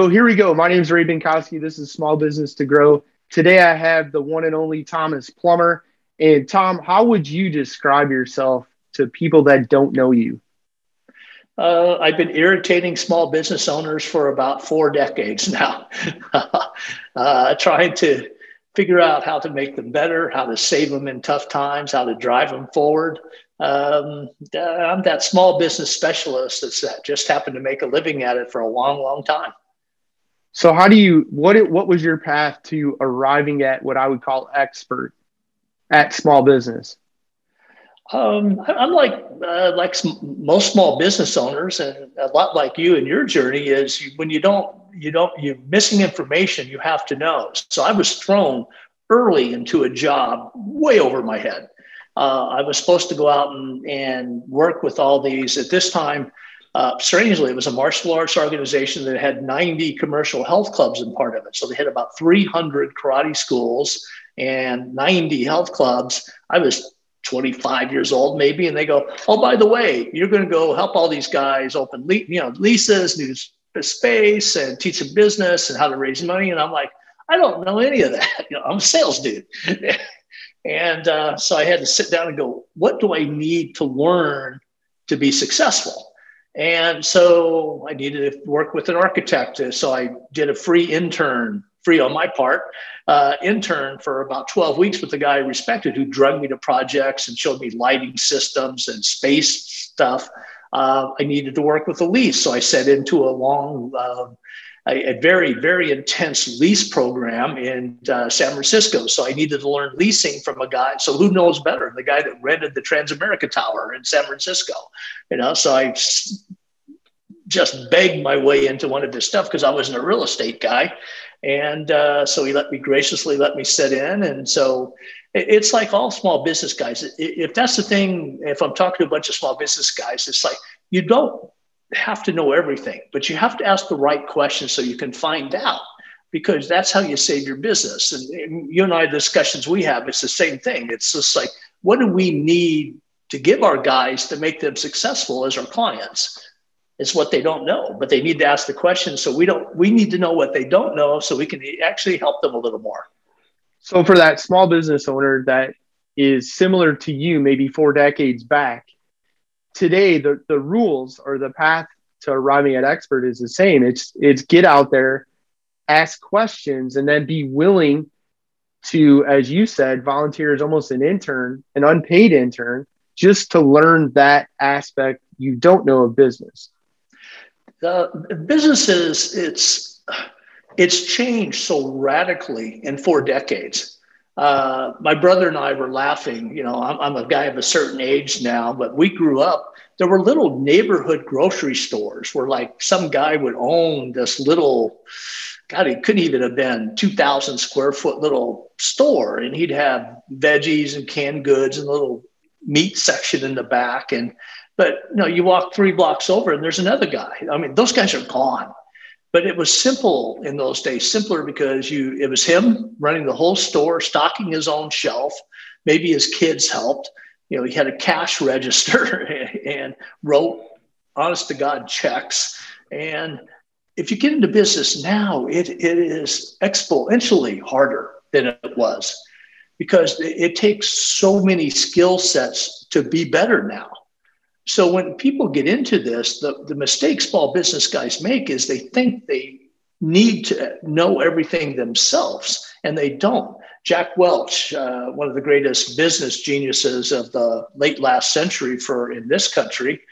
So here we go. My name is Ray Binkowski. This is Small Business to Grow. Today I have the one and only Thomas Plummer. And Tom, how would you describe yourself to people that don't know you? Uh, I've been irritating small business owners for about four decades now, uh, trying to figure out how to make them better, how to save them in tough times, how to drive them forward. Um, I'm that small business specialist that's just happened to make a living at it for a long, long time. So how do you what it, what was your path to arriving at what I would call expert at small business? Um, I'm like uh, like most small business owners, and a lot like you in your journey is you, when you don't you don't you're missing information you have to know. So I was thrown early into a job way over my head. Uh, I was supposed to go out and, and work with all these at this time uh, strangely, it was a martial arts organization that had 90 commercial health clubs in part of it. So they had about 300 karate schools and 90 health clubs. I was 25 years old, maybe, and they go, "Oh, by the way, you're going to go help all these guys open, le- you know, leases, new space, and teach them business and how to raise money." And I'm like, I don't know any of that. You know, I'm a sales dude. and uh, so I had to sit down and go, what do I need to learn to be successful? And so I needed to work with an architect. So I did a free intern, free on my part, uh, intern for about 12 weeks with a guy I respected who drug me to projects and showed me lighting systems and space stuff. Uh, I needed to work with a lease. So I set into a long, uh, a, a, very, very intense lease program in uh, San Francisco. So I needed to learn leasing from a guy. So who knows better? The guy that rented the Transamerica Tower in San Francisco. You know, so I just begged my way into one of his stuff because I wasn't a real estate guy. And uh, so he let me graciously let me sit in. And so it's like all small business guys. If that's the thing, if I'm talking to a bunch of small business guys, it's like you don't have to know everything, but you have to ask the right questions so you can find out because that's how you save your business. And you and I, discussions we have, it's the same thing. It's just like, what do we need to give our guys to make them successful as our clients? It's what they don't know, but they need to ask the question. So we don't, we need to know what they don't know so we can actually help them a little more. So for that small business owner that is similar to you, maybe four decades back, today the, the rules or the path to arriving at expert is the same. It's it's get out there, ask questions, and then be willing to, as you said, volunteer as almost an intern, an unpaid intern, just to learn that aspect you don't know of business. The businesses, it's it's changed so radically in four decades uh, my brother and I were laughing. You know, I'm, I'm, a guy of a certain age now, but we grew up. There were little neighborhood grocery stores where, like, some guy would own this little, God, it couldn't even have been 2,000 square foot little store, and he'd have veggies and canned goods and a little meat section in the back. And but know, you walk three blocks over, and there's another guy. I mean, those guys are gone. But it was simple in those days simpler because you it was him running the whole store stocking his own shelf. Maybe his kids helped. You know he had a cash register and wrote honest to god checks. And if you get into business now it, it is exponentially harder than it was because it takes so many skill sets to be better now so when people get into this, the, the mistake small business guys make is they think they need to know everything themselves, and they don't. Jack Welch, uh, one of the greatest business geniuses of the late last century for in this country,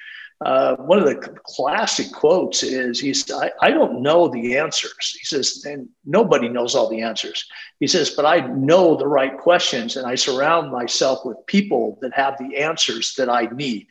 uh, one of the classic quotes is he's I, I don't know the answers. He says and nobody knows all the answers. He says but i know the right questions and i surround myself with people that have the answers that i need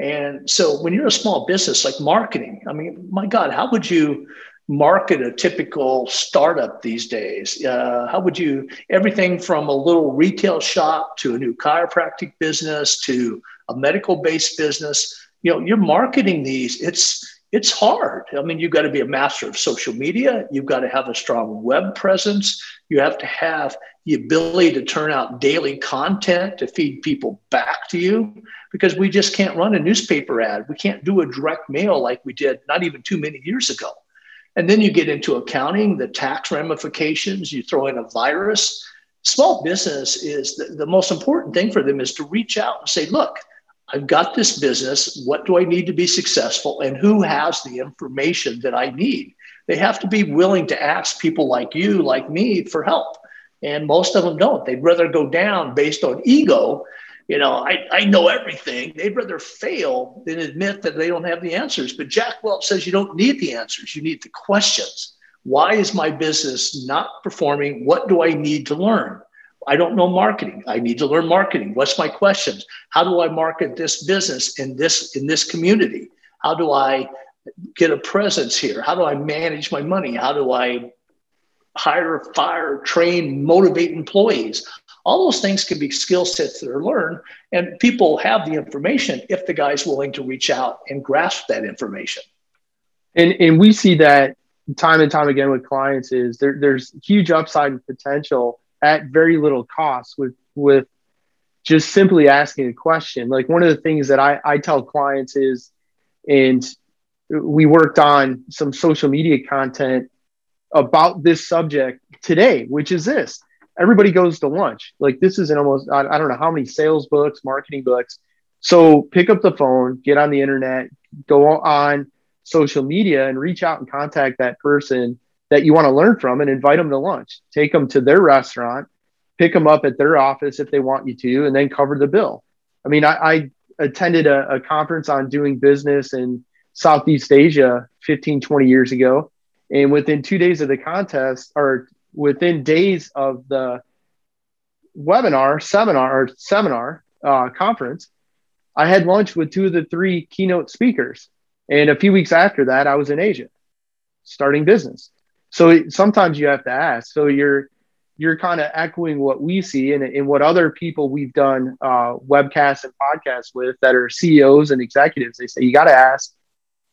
and so when you're a small business like marketing, I mean, my God, how would you market a typical startup these days? Uh, how would you, everything from a little retail shop to a new chiropractic business to a medical based business, you know, you're marketing these. It's, it's hard. I mean, you've got to be a master of social media. You've got to have a strong web presence. You have to have the ability to turn out daily content to feed people back to you because we just can't run a newspaper ad. We can't do a direct mail like we did not even too many years ago. And then you get into accounting, the tax ramifications, you throw in a virus. Small business is the, the most important thing for them is to reach out and say, look, I've got this business. What do I need to be successful? And who has the information that I need? They have to be willing to ask people like you, like me, for help. And most of them don't. They'd rather go down based on ego. You know, I, I know everything. They'd rather fail than admit that they don't have the answers. But Jack Welch says you don't need the answers, you need the questions. Why is my business not performing? What do I need to learn? I don't know marketing. I need to learn marketing. What's my questions? How do I market this business in this in this community? How do I get a presence here? How do I manage my money? How do I hire, fire, train, motivate employees? All those things can be skill sets that are learned, and people have the information if the guy's willing to reach out and grasp that information. And and we see that time and time again with clients is there, there's huge upside potential at very little cost with with just simply asking a question. Like one of the things that I, I tell clients is, and we worked on some social media content about this subject today, which is this. Everybody goes to lunch. Like this is an almost, I, I don't know how many sales books, marketing books. So pick up the phone, get on the internet, go on social media and reach out and contact that person that you want to learn from and invite them to lunch. Take them to their restaurant, pick them up at their office if they want you to, and then cover the bill. I mean, I, I attended a, a, conference on doing business in Southeast Asia 15, 20 years ago. And within two days of the contest, or within days of the webinar, seminar, or seminar uh, conference, I had lunch with two of the three keynote speakers. And a few weeks after that, I was in Asia starting business. So sometimes you have to ask. So you're you're kind of echoing what we see and, and what other people we've done uh, webcasts and podcasts with that are CEOs and executives. They say you got to ask,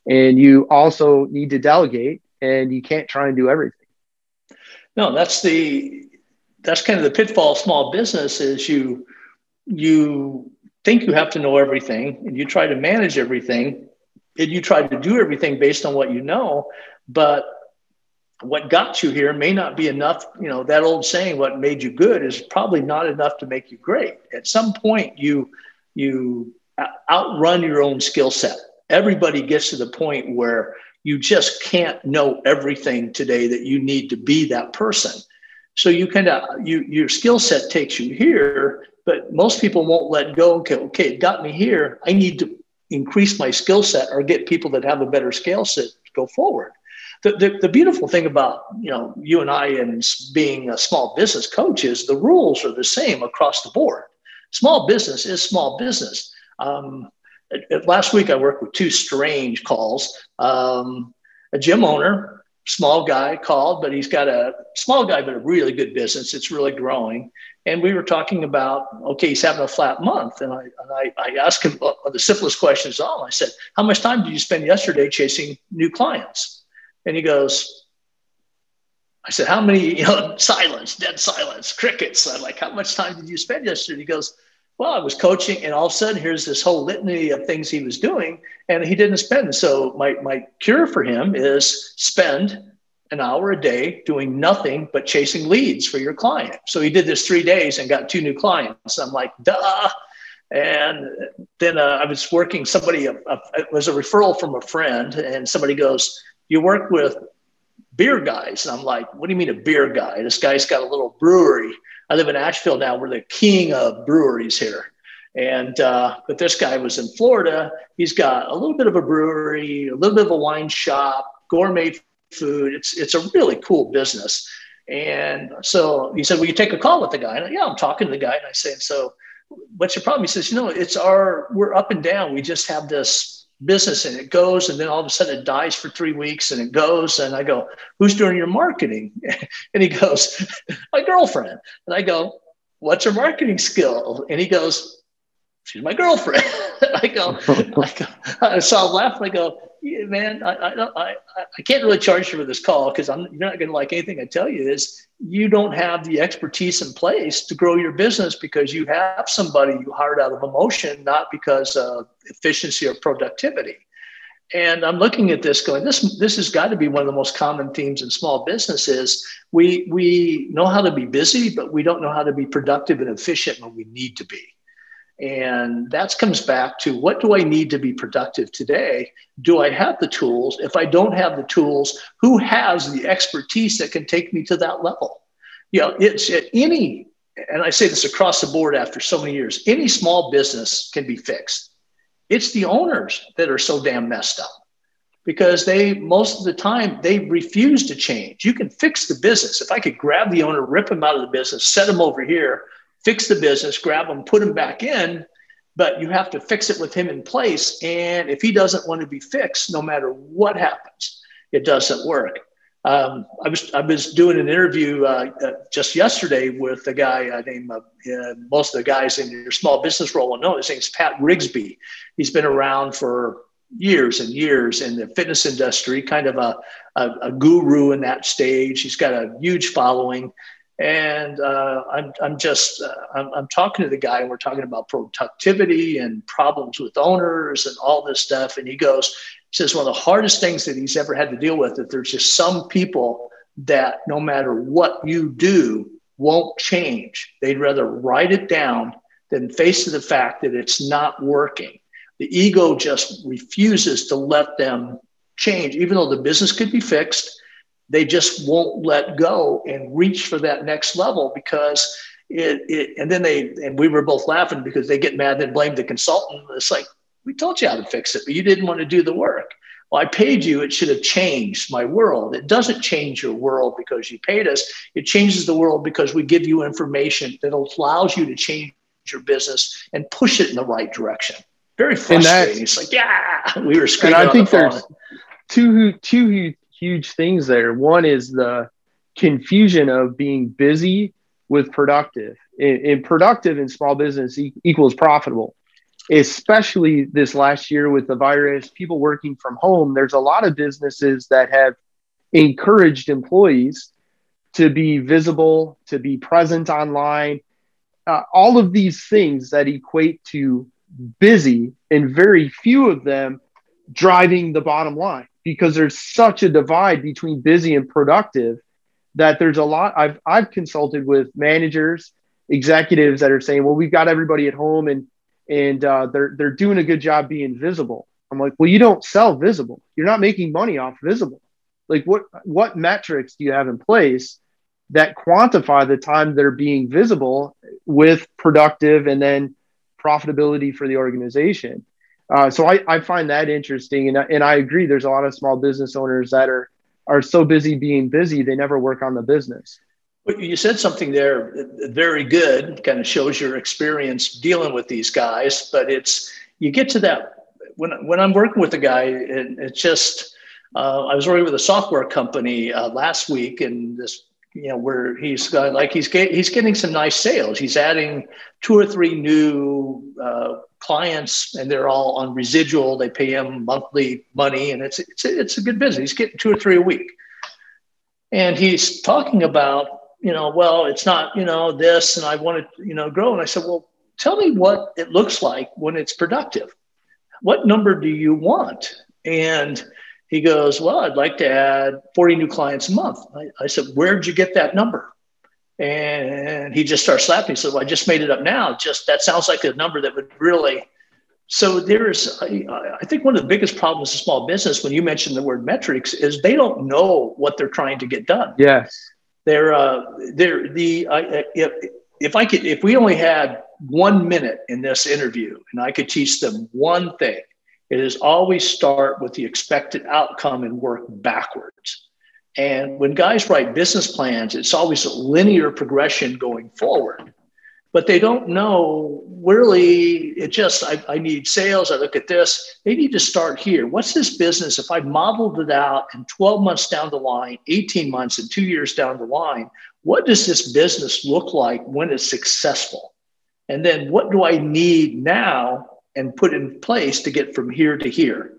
and you also need to delegate, and you can't try and do everything. No, that's the that's kind of the pitfall of small business is you you think you have to know everything and you try to manage everything and you try to do everything based on what you know but what got you here may not be enough. You know, that old saying, what made you good is probably not enough to make you great. At some point, you, you outrun your own skill set. Everybody gets to the point where you just can't know everything today that you need to be that person. So you kind of, you, your skill set takes you here, but most people won't let go. Okay, okay, it got me here. I need to increase my skill set or get people that have a better skill set to go forward the, the, the, beautiful thing about you know you and I and being a small business coach is the rules are the same across the board. Small business is small business. Um, last week I worked with two strange calls. Um, a gym owner, small guy called, but he's got a small guy, but a really good business. It's really growing. And we were talking about, okay, he's having a flat month. And I, and I, I asked him uh, the simplest questions all. I said, how much time did you spend yesterday chasing new clients? And he goes, I said, how many, you know, silence, dead silence, crickets. I'm like, how much time did you spend yesterday? He goes, well, I was coaching, and all of a sudden, here's this whole litany of things he was doing, and he didn't spend. So my my cure for him is spend an hour a day doing nothing but chasing leads for your client. So he did this three days and got two new clients. I'm like, duh. And then uh, I was working. Somebody it was a referral from a friend, and somebody goes, you work with beer guys. And I'm like, what do you mean a beer guy? This guy's got a little brewery. I live in Asheville now. We're the king of breweries here. And, uh, but this guy was in Florida. He's got a little bit of a brewery, a little bit of a wine shop, gourmet food. It's, it's a really cool business. And so he said, Will you take a call with the guy? And I, yeah, I'm talking to the guy. And I said, So what's your problem? He says, You know, it's our, we're up and down. We just have this business and it goes and then all of a sudden it dies for three weeks and it goes and i go who's doing your marketing? And he goes my girlfriend. And i go what's your marketing skill? And he goes she's my girlfriend. I, go, I go i saw him laugh. I go yeah, man I, I, I, I can't really charge you for this call because i'm you're not going to like anything i tell you is you don't have the expertise in place to grow your business because you have somebody you hired out of emotion, not because of efficiency or productivity. And I'm looking at this going, this, this has got to be one of the most common themes in small businesses. We, we know how to be busy, but we don't know how to be productive and efficient when we need to be. And that comes back to what do I need to be productive today? Do I have the tools? If I don't have the tools, who has the expertise that can take me to that level? You know, it's any, and I say this across the board after so many years, any small business can be fixed. It's the owners that are so damn messed up because they, most of the time, they refuse to change. You can fix the business. If I could grab the owner, rip him out of the business, set him over here, fix the business, grab him, put him back in, but you have to fix it with him in place. And if he doesn't want to be fixed, no matter what happens, it doesn't work. Um, I was I was doing an interview uh, uh, just yesterday with a guy uh, named uh, most of the guys in your small business role will know his name's Pat Rigsby. He's been around for years and years in the fitness industry, kind of a, a, a guru in that stage. He's got a huge following. And uh, I'm, I'm just, uh, I'm, I'm, talking to the guy and we're talking about productivity and problems with owners and all this stuff. And he goes, he says, one of the hardest things that he's ever had to deal with that there's just some people that no matter what you do won't change. They'd rather write it down than face the fact that it's not working. The ego just refuses to let them change, even though the business could be fixed they just won't let go and reach for that next level because it, it and then they and we were both laughing because they get mad and blame the consultant. It's like we told you how to fix it but you didn't want to do the work. Well i paid you. It should have changed my world. It doesn't change your world because you paid us. It changes the world because we give you information that allows you to change your business and push it in the right direction. Very frustrating. It's like yeah we were screaming and i think the there's two two huge things there. One is the confusion of being busy with productive. And, productive in small business e- equals profitable. Especially this last year with the virus, people working from home, there's a lot of businesses that have encouraged employees to be visible, to be present online, uh, all of these things that equate to busy, and very few of them driving the bottom line because there's such a divide between busy and productive that there's a lot I've I've consulted with managers, executives that are saying, well, we've got everybody at home and and uh, they're they're doing a good job being visible. I'm like, well, you don't sell visible. You're not making money off visible. Like what what metrics do you have in place that quantify the time they're being visible with productive and then profitability for the organization? Uh, so I, I find that interesting, and and I agree. There's a lot of small business owners that are are so busy being busy they never work on the business. You said something there very good. Kind of shows your experience dealing with these guys. But it's you get to that when when I'm working with a guy, it, it's just. Uh, I was working with a software company uh, last week, and this you know where he's got like he's get, he's getting some nice sales. He's adding two or three new uh, clients and they're all on residual. They pay him monthly money and it's, it's, it's a good business. He's getting two or three a week. And he's talking about, you know, well, it's not, you know, this and I want to, you know, grow. And I said, well, tell me what it looks like when it's productive. What number do you want? And he goes, well, I'd like to add 40 new clients a month. I, I said, where'd you get that number? And he just starts laughing. He said, Well, I just made it up now. Just that sounds like a number that would really. So there's, I think one of the biggest problems in small business when you mention the word metrics is they don't know what they're trying to get done. Yes. They're, uh, they're the, uh, if, if I could, if we only had one minute in this interview and I could teach them one thing, it is always start with the expected outcome and work backwards. And when guys write business plans, it's always a linear progression going forward. But they don't know really, it just, I, I, need sales. I look at this. They need to start here. What's this business? If I modeled it out and 12 months down the line, 18 months, and two years down the line, what does this business look like when it's successful? And then what do I need now and put in place to get from here to here?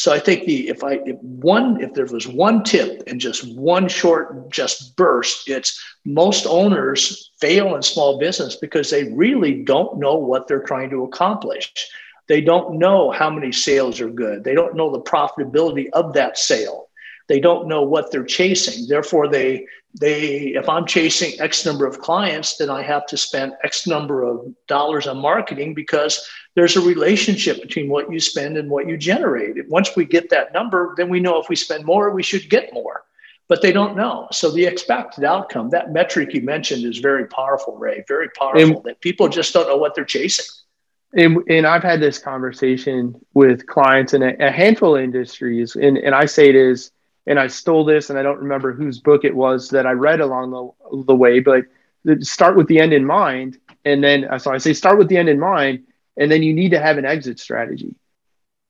So I think the if I if one if there was one tip and just one short just burst, it's most owners fail in small business because they really don't know what they're trying to accomplish. They don't know how many sales are good. They don't know the profitability of that sale. They don't know what they're chasing. Therefore, they they if I'm chasing X number of clients, then I have to spend X number of dollars on marketing because there's a relationship between what you spend and what you generate. Once we get that number, then we know if we spend more, we should get more. But they don't know. So the expected outcome, that metric you mentioned is very powerful, Ray, very powerful and, that people just don't know what they're chasing. And, and I've had this conversation with clients in a, a handful of industries. And, and I say it is, and I stole this, and I don't remember whose book it was that I read along the, the way, but start with the end in mind. And then, uh, so I say start with the end in mind, and then you need to have an exit strategy.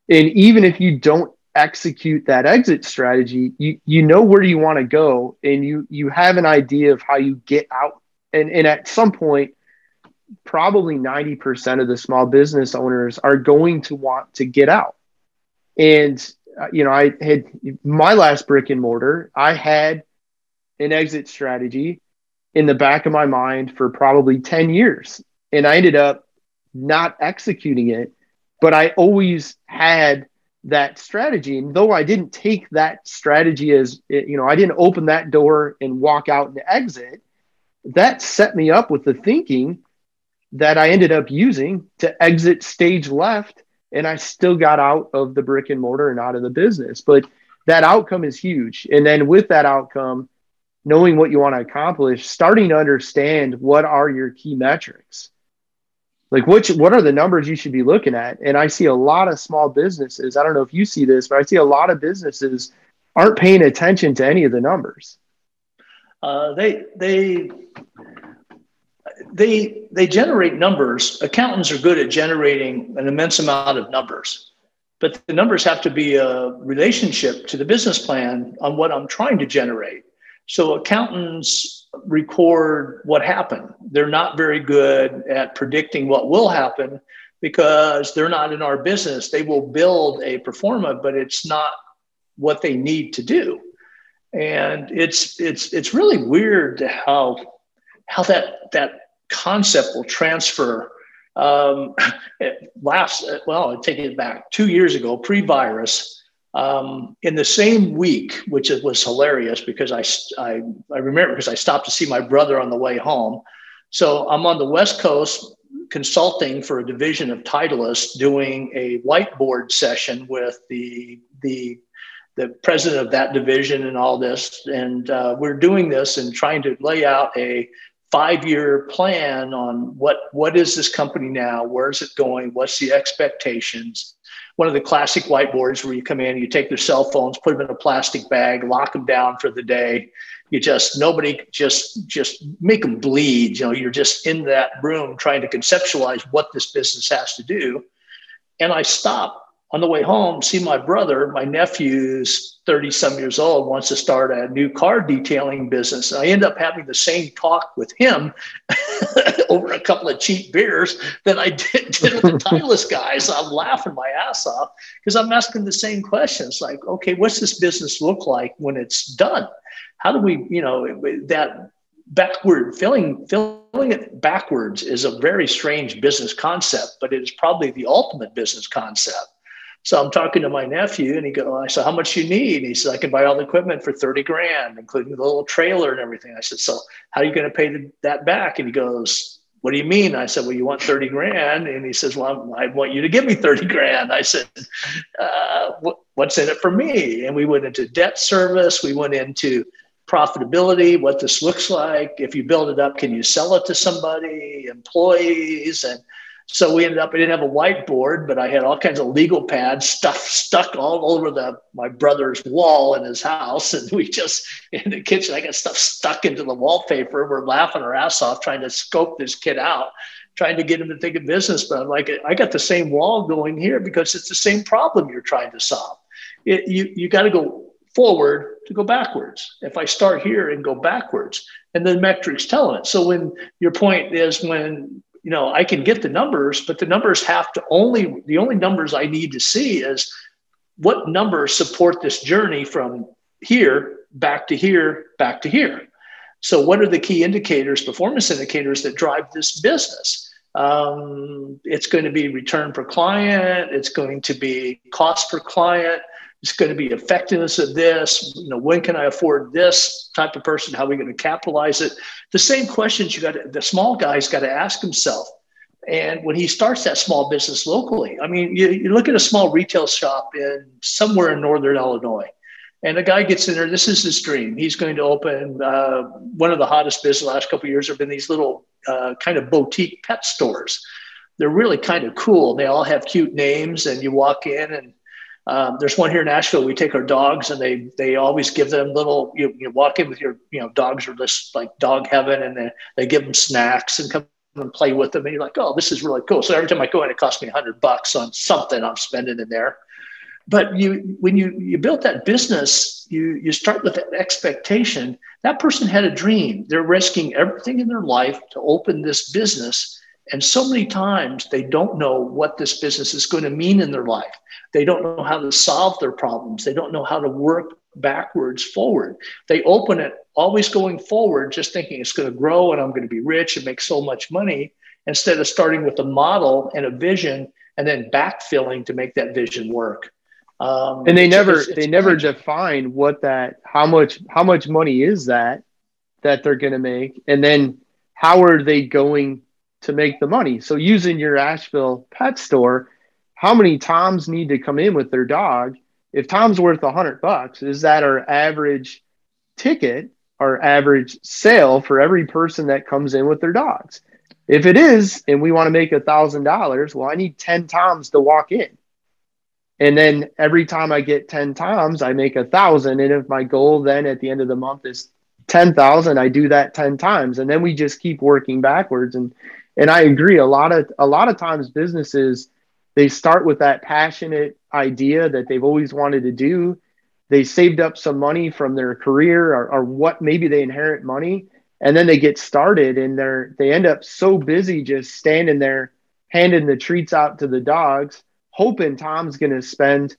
And even if you don't execute that exit strategy, you, you know where you want to go, and you, you have an idea of how you get out. And, and at some point, probably 90% of the small business owners are going to want to get out. And Uh, you know, I had my last brick and mortar, I had an exit strategy in the back of my mind for probably 10 years. And I ended up not executing it, but I always had that strategy. And though I didn't take that strategy as, you know, I didn't open that door and walk out and exit, that set me up with the thinking that I ended up using to exit stage left and I still got out of the brick and mortar and out of the business. But that outcome is huge. And then with that outcome, knowing what you want to accomplish, starting to understand what are your key metrics. Like which what are the numbers you should be looking at? And I see a lot of small businesses. I don't know if you see this, but I see a lot of businesses aren't paying attention to any of the numbers. Uh, they they they they generate numbers. Accountants are good at generating an immense amount of numbers, but the numbers have to be a relationship to the business plan on what I'm trying to generate. So accountants record what happened. They're not very good at predicting what will happen because they're not in our business. They will build a pro forma, but it's not what they need to do. And it's it's it's really weird how how that that concept will transfer. Um, last, well, I take it back two years ago, pre-virus. Um, in the same week, which was hilarious because I, I, I remember because I stopped to see my brother on the way home. So I'm on the West Coast consulting for a division of Titleist doing a whiteboard session with the, the, the president of that division and all this. And uh, we're doing this and trying to lay out a five year plan on what what is this company now? Where is it going? What's the expectations? One of the classic whiteboards where you come in you take their cell phones put them in a plastic bag lock them down for the day. You just nobody just just make them bleed. You know you're just in that room trying to conceptualize what this business has to do. And i stop on the way home, see my brother, my nephew's 30 some years old, wants to start a new car detailing business. I end up having the same talk with him over a couple of cheap beers that I did, did with the Titleist guys. I'm laughing my ass off because I'm asking the same questions like, okay, what's this business look like when it's done? How do we, you know, that backward filling filling it backwards is a very strange business concept, but it is probably the ultimate business concept so I'm talking to my nephew, and he goes, I said, "How much you need?" He said, "I can buy all the equipment for thirty grand, including the little trailer and everything." I said, "So how are you going to pay the, that back?" And he goes, "What do you mean?" I said, "Well, you want thirty grand?" And he says, "Well, I want you to give me thirty grand." I said, uh, "What's in it for me?" And we went into debt service. We went into profitability, what this looks like. If you build it up, can you sell it to somebody, employees, and so we ended up, I didn't have a whiteboard, but I had all kinds of legal pads stuff stuck all over the my brother's wall in his house. And we just in the kitchen, I got stuff stuck into the wallpaper. We're laughing our ass off trying to scope this kid out, trying to get him to think of business. But I'm like, I got the same wall going here because it's the same problem you're trying to solve. It, you you got to go forward to go backwards. If I start here and go backwards, and the metrics telling it. So when your point is when you know, I can get the numbers, but the numbers have to only, the only numbers I need to see is what numbers support this journey from here back to here, back to here. So, what are the key indicators, performance indicators that drive this business? Um, it's going to be return per client. It's going to be cost per client. It's going to be effectiveness of this. You know, when can I afford this type of person? How are we going to capitalize it? The same questions you got. To, the small guy's got to ask himself. And when he starts that small business locally, I mean, you, you look at a small retail shop in somewhere in northern Illinois and a guy gets in there. This is his dream. He's going to open uh, one of the hottest business the last couple years. Have been these little uh, kind of boutique pet stores. They're really kind of cool. They all have cute names, and you walk in and um, there's one here in Asheville. We take our dogs, and they they always give them little. You, you walk in with your you know dogs are just like dog heaven, and they, they give them snacks and come and play with them. And you're like, oh, this is really cool. So every time I go in, it costs me a hundred bucks on something I'm spending in there but you when you you built that business you you start with that expectation that person had a dream they're risking everything in their life to open this business and so many times they don't know what this business is going to mean in their life. They don't know how to solve their problems. They don't know how to work backwards forward. They open it always going forward just thinking it's going to grow and i'm going to be rich and make so much money instead of starting with a model and a vision and then backfilling to make that vision work. Um, and they never it's, it's they never define what that how much how much money is that that they're going to make, and then how are they going to make the money? So using your Asheville pet store, how many Toms need to come in with their dog? If Tom's worth a hundred bucks, is that our average ticket, our average sale for every person that comes in with their dogs? If it is, and we want to make a thousand dollars, well, I need 10 Toms to walk in. And then every time I get 10 toms, I make a thousand. And if my goal then at the end of the month is 10,000, I do that 10 times. And then we just keep working backwards. And, and I agree. A lot of, a lot of times businesses, they start with that passionate idea that they've always wanted to do. They saved up some money from their career or, or what, maybe they inherit money and then they get started and they're, they end up so busy just standing there handing the treats out to the dogs hoping Tom's going to spend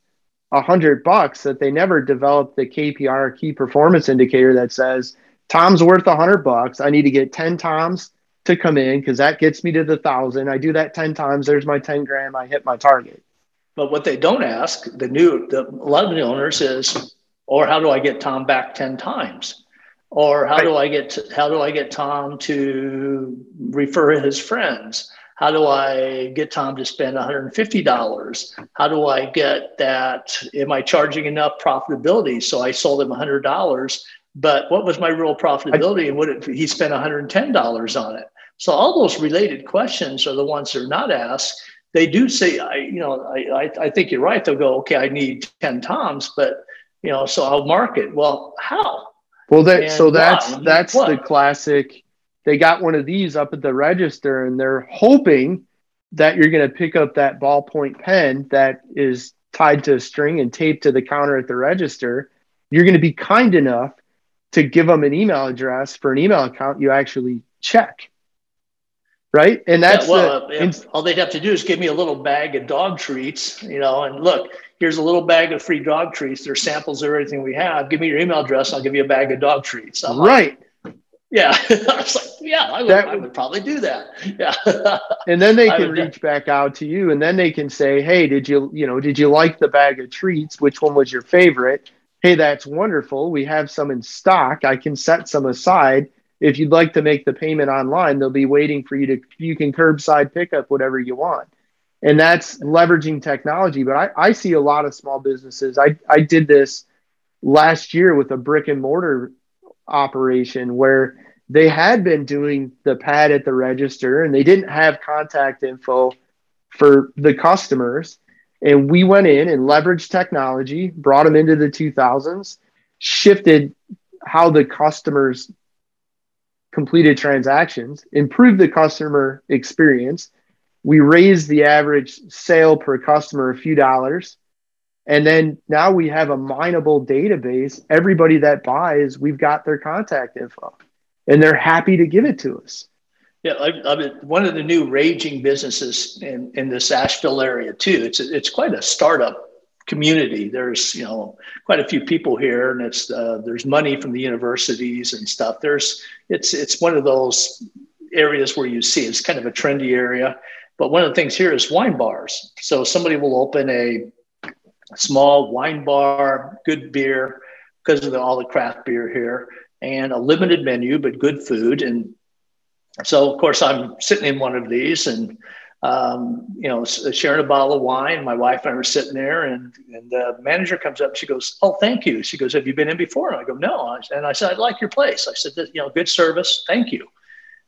a hundred bucks that they never developed the KPI key performance indicator that says Tom's worth a hundred bucks. I need to get 10 Toms to come in because that gets me to the thousand. I do that 10 times. There's my 10 grand. I hit my target. But what they don't ask the new, the, a lot of the owners is, or how do I get Tom back 10 times? Or how right. do I get, to, how do I get Tom to refer his friends? How do I get Tom to spend $150? How do I get that? Am I charging enough profitability? So I sold him $100, but what was my real profitability? And what he spent $110 on it? So all those related questions are the ones that are not asked. They do say, I, you know, I, I, I think you're right. They'll go, okay, I need 10 Toms, but you know, so I'll mark it. Well, how? Well, that so that's why? that's what? the classic they got one of these up at the register and they're hoping that you're going to pick up that ballpoint pen that is tied to a string and taped to the counter at the register. You're going to be kind enough to give them an email address for an email account you actually check. Right. And that's yeah, well, the, uh, all they'd have to do is give me a little bag of dog treats, you know, and look, here's a little bag of free dog treats. There's samples of everything we have. Give me your email address. I'll give you a bag of dog treats. I'm right. Like, yeah. I was like, yeah, I would, that, I would probably do that. Yeah. and then they can reach back out to you and then they can say, Hey, did you, you know, did you like the bag of treats? Which one was your favorite? Hey, that's wonderful. We have some in stock. I can set some aside. If you'd like to make the payment online, they'll be waiting for you to, you can curbside pick up whatever you want. And that's leveraging technology. But I, I see a lot of small businesses. I, I did this last year with a brick and mortar operation where they had been doing the pad at the register and they didn't have contact info for the customers. And we went in and leveraged technology, brought them into the 2000s, shifted how the customers completed transactions, improved the customer experience. We raised the average sale per customer a few dollars and then now we have a mineable database. Everybody that buys, we've got their contact info and they're happy to give it to us. Yeah, I, I mean, one of the new raging businesses in, in this Asheville area too. It's it's quite a startup community. There's you know quite a few people here, and it's uh, there's money from the universities and stuff. There's it's it's one of those areas where you see it's kind of a trendy area. But one of the things here is wine bars. So somebody will open a small wine bar, good beer because of the, all the craft beer here, and a limited menu, but good food. And so, of course, I'm sitting in one of these and um, you know, sharing a bottle of wine. My wife and I were sitting there, and, and the manager comes up. She goes, "Oh, thank you." She goes, "Have you been in before?" And I go, "No." And I said, "I like your place." I said, "You know, good service. Thank you."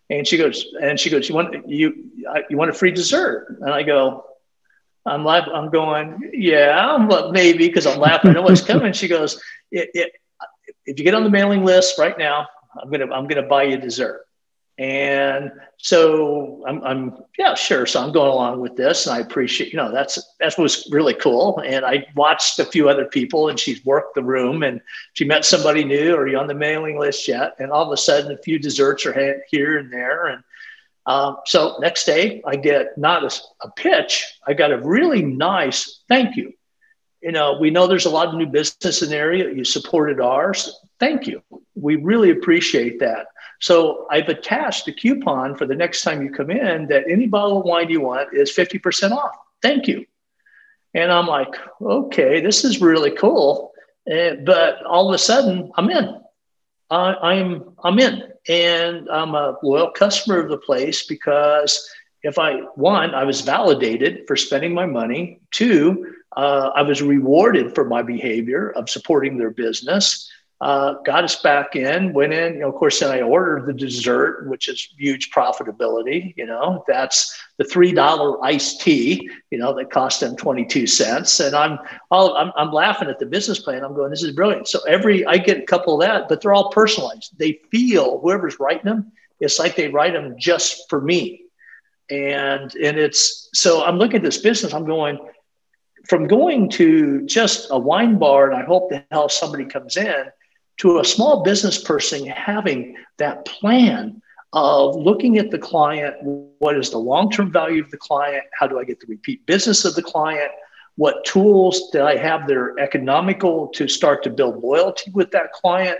And she goes, and she goes, "You want you you want a free dessert?" And I go, "I'm like, I'm going, yeah, I'm, maybe because I'm laughing. I know what's coming." She goes, it, it, "If you get on the mailing list right now, I'm gonna I'm gonna buy you dessert." And so I'm, I'm, yeah, sure. So I'm going along with this, and I appreciate, you know, that's that was really cool. And I watched a few other people, and she's worked the room, and she met somebody new. Are you on the mailing list yet? And all of a sudden, a few desserts are here and there, and um, so next day, I get not a, a pitch, I got a really nice thank you. You know, we know there's a lot of new business in the area. You supported ours. Thank you. We really appreciate that. So I've attached a coupon for the next time you come in that any bottle of wine you want is 50% off. Thank you. And I'm like, okay, this is really cool. Uh, but all of a sudden, I'm in. I'm I'm in, and I'm a loyal customer of the place because if I one, I was validated for spending my money. Two, uh, I was rewarded for my behavior of supporting their business uh, got us back in, went in, you know, of course, then I ordered the dessert, which is huge profitability. You know, that's the $3 iced tea, you know, that cost them 22 cents. And I'm, all, I'm, I'm laughing at the business plan. I'm going, this is brilliant. So every, I get a couple of that, but they're all personalized. They feel whoever's writing them, it's like they write them just for me. And, and it's, so I'm looking at this business, I'm going, from going to just a wine bar and I hope the hell somebody comes in to a small business person having that plan of looking at the client what is the long-term value of the client? How do i get the repeat business of the client? What tools do i have that are economical to start to build loyalty with that client?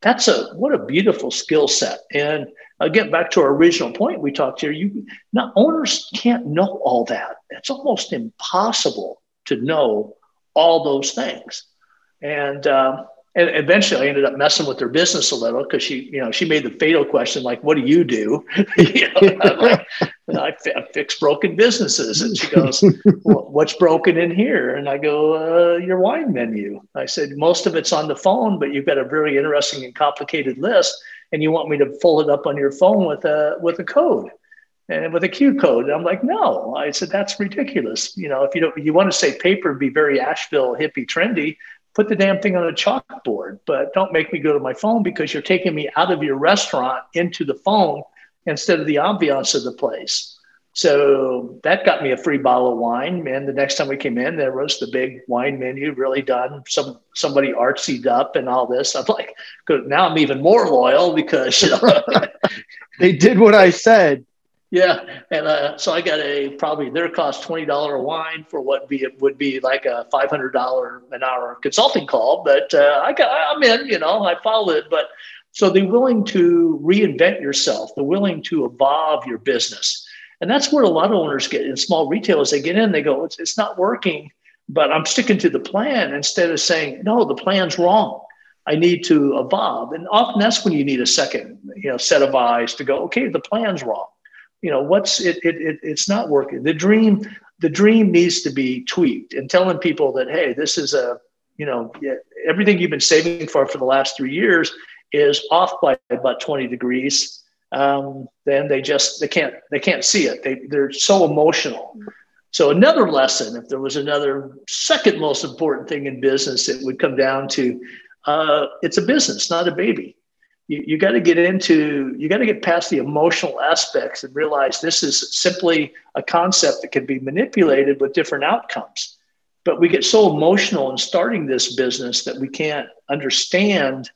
That's a what a beautiful skill set. And again back to our original point we talked here you not owners can't know all that. It's almost impossible to know all those things. And um, and eventually I ended up messing with her business a little because she, you know, she made the fatal question like, "What do you do?" you know, like, I, I fix broken businesses, and she goes, well, "What's broken in here?" And I go, uh, "Your wine menu." I said, "Most of it's on the phone, but you've got a very interesting and complicated list, and you want me to pull it up on your phone with a with a code." and with a Q code. And I'm like, no. I said, that's ridiculous. You know, if you don't, you want to say paper be very Asheville hippie trendy, put the damn thing on a chalkboard, but don't make me go to my phone because you're taking me out of your restaurant into the phone instead of the ambiance of the place. So that got me a free bottle of wine. And the next time we came in, there was the big wine menu, really done. Some somebody artsied up and all this. I'm like. Now I'm even more loyal because you know, they did what I said. Yeah, and uh, so I got a probably their cost twenty dollar wine for what be it would be like a five hundred dollar an hour consulting call, but uh, I got I'm in, you know, I follow it. But so they're willing to reinvent yourself, they're willing to evolve your business, and that's where a lot of owners get in small retailers. They get in, they go, it's it's not working, but I'm sticking to the plan instead of saying no, the plan's wrong. I need to evolve, and often that's when you need a second, you know, set of eyes to go. Okay, the plan's wrong you know what's it, it, it it's not working. The dream the dream needs to be tweaked and telling people that hey this is a you know everything you've been saving for for the last three years is off by about 20 degrees. Um, then they just they can't they can't see it. They, they're so emotional. So another lesson if there was another second most important thing in business it would come down to uh, it's a business not a baby you, you got to get into you got to get past the emotional aspects and realize this is simply a concept that can be manipulated with different outcomes. But we get so emotional in starting this business that we can't understand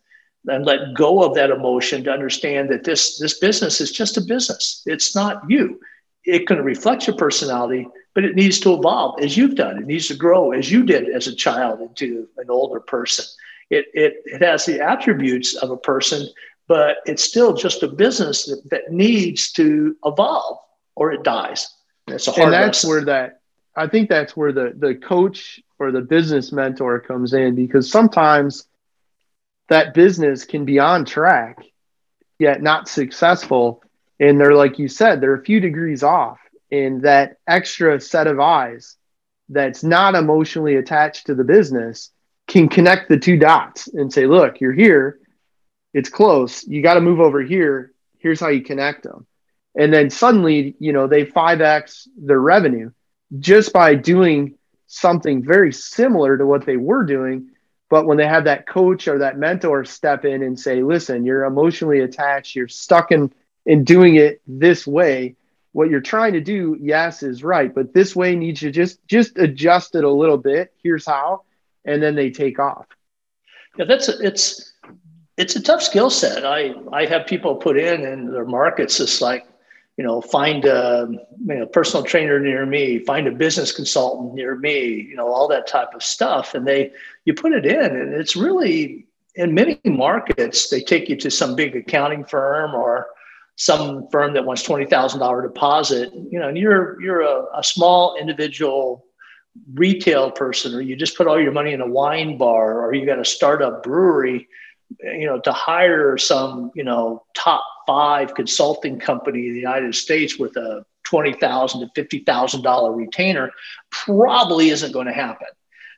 and let go of that emotion to understand that this this business is just a business. It's not you. It can reflect your personality but it needs to evolve as you've done. It needs to grow as you did as a child into an older person it, it, it has the attributes of a person, but it's still just a business that, that needs to evolve or it dies. And, it's a hard and that's lesson. where that I think that's where the the coach or the business mentor comes in because sometimes that business can be on track yet not successful and they're like you said they're a few degrees off and that extra set of eyes that's not emotionally attached to the business can connect the two dots and say look you're here it's close you got to move over here here's how you connect them. And then suddenly you know they 5x their revenue just by doing something very similar to what they were doing but when they have that coach or that mentor step in and say listen you're emotionally attached you're stuck in in doing it this way what you're trying to do yes is right but this way needs to just just adjust it a little bit here's how and then they take off yeah that's it's it's a tough skill set i i have people put in in their markets just like you know, find a you know, personal trainer near me, find a business consultant near me, you know, all that type of stuff. And they, you put it in, and it's really in many markets, they take you to some big accounting firm or some firm that wants twenty thousand dollar deposit. You know, and you're you're a, a small individual retail person, or you just put all your money in a wine bar, or you got a startup brewery you know, to hire some, you know, top five consulting company in the United States with a twenty thousand to fifty thousand dollar retainer probably isn't going to happen.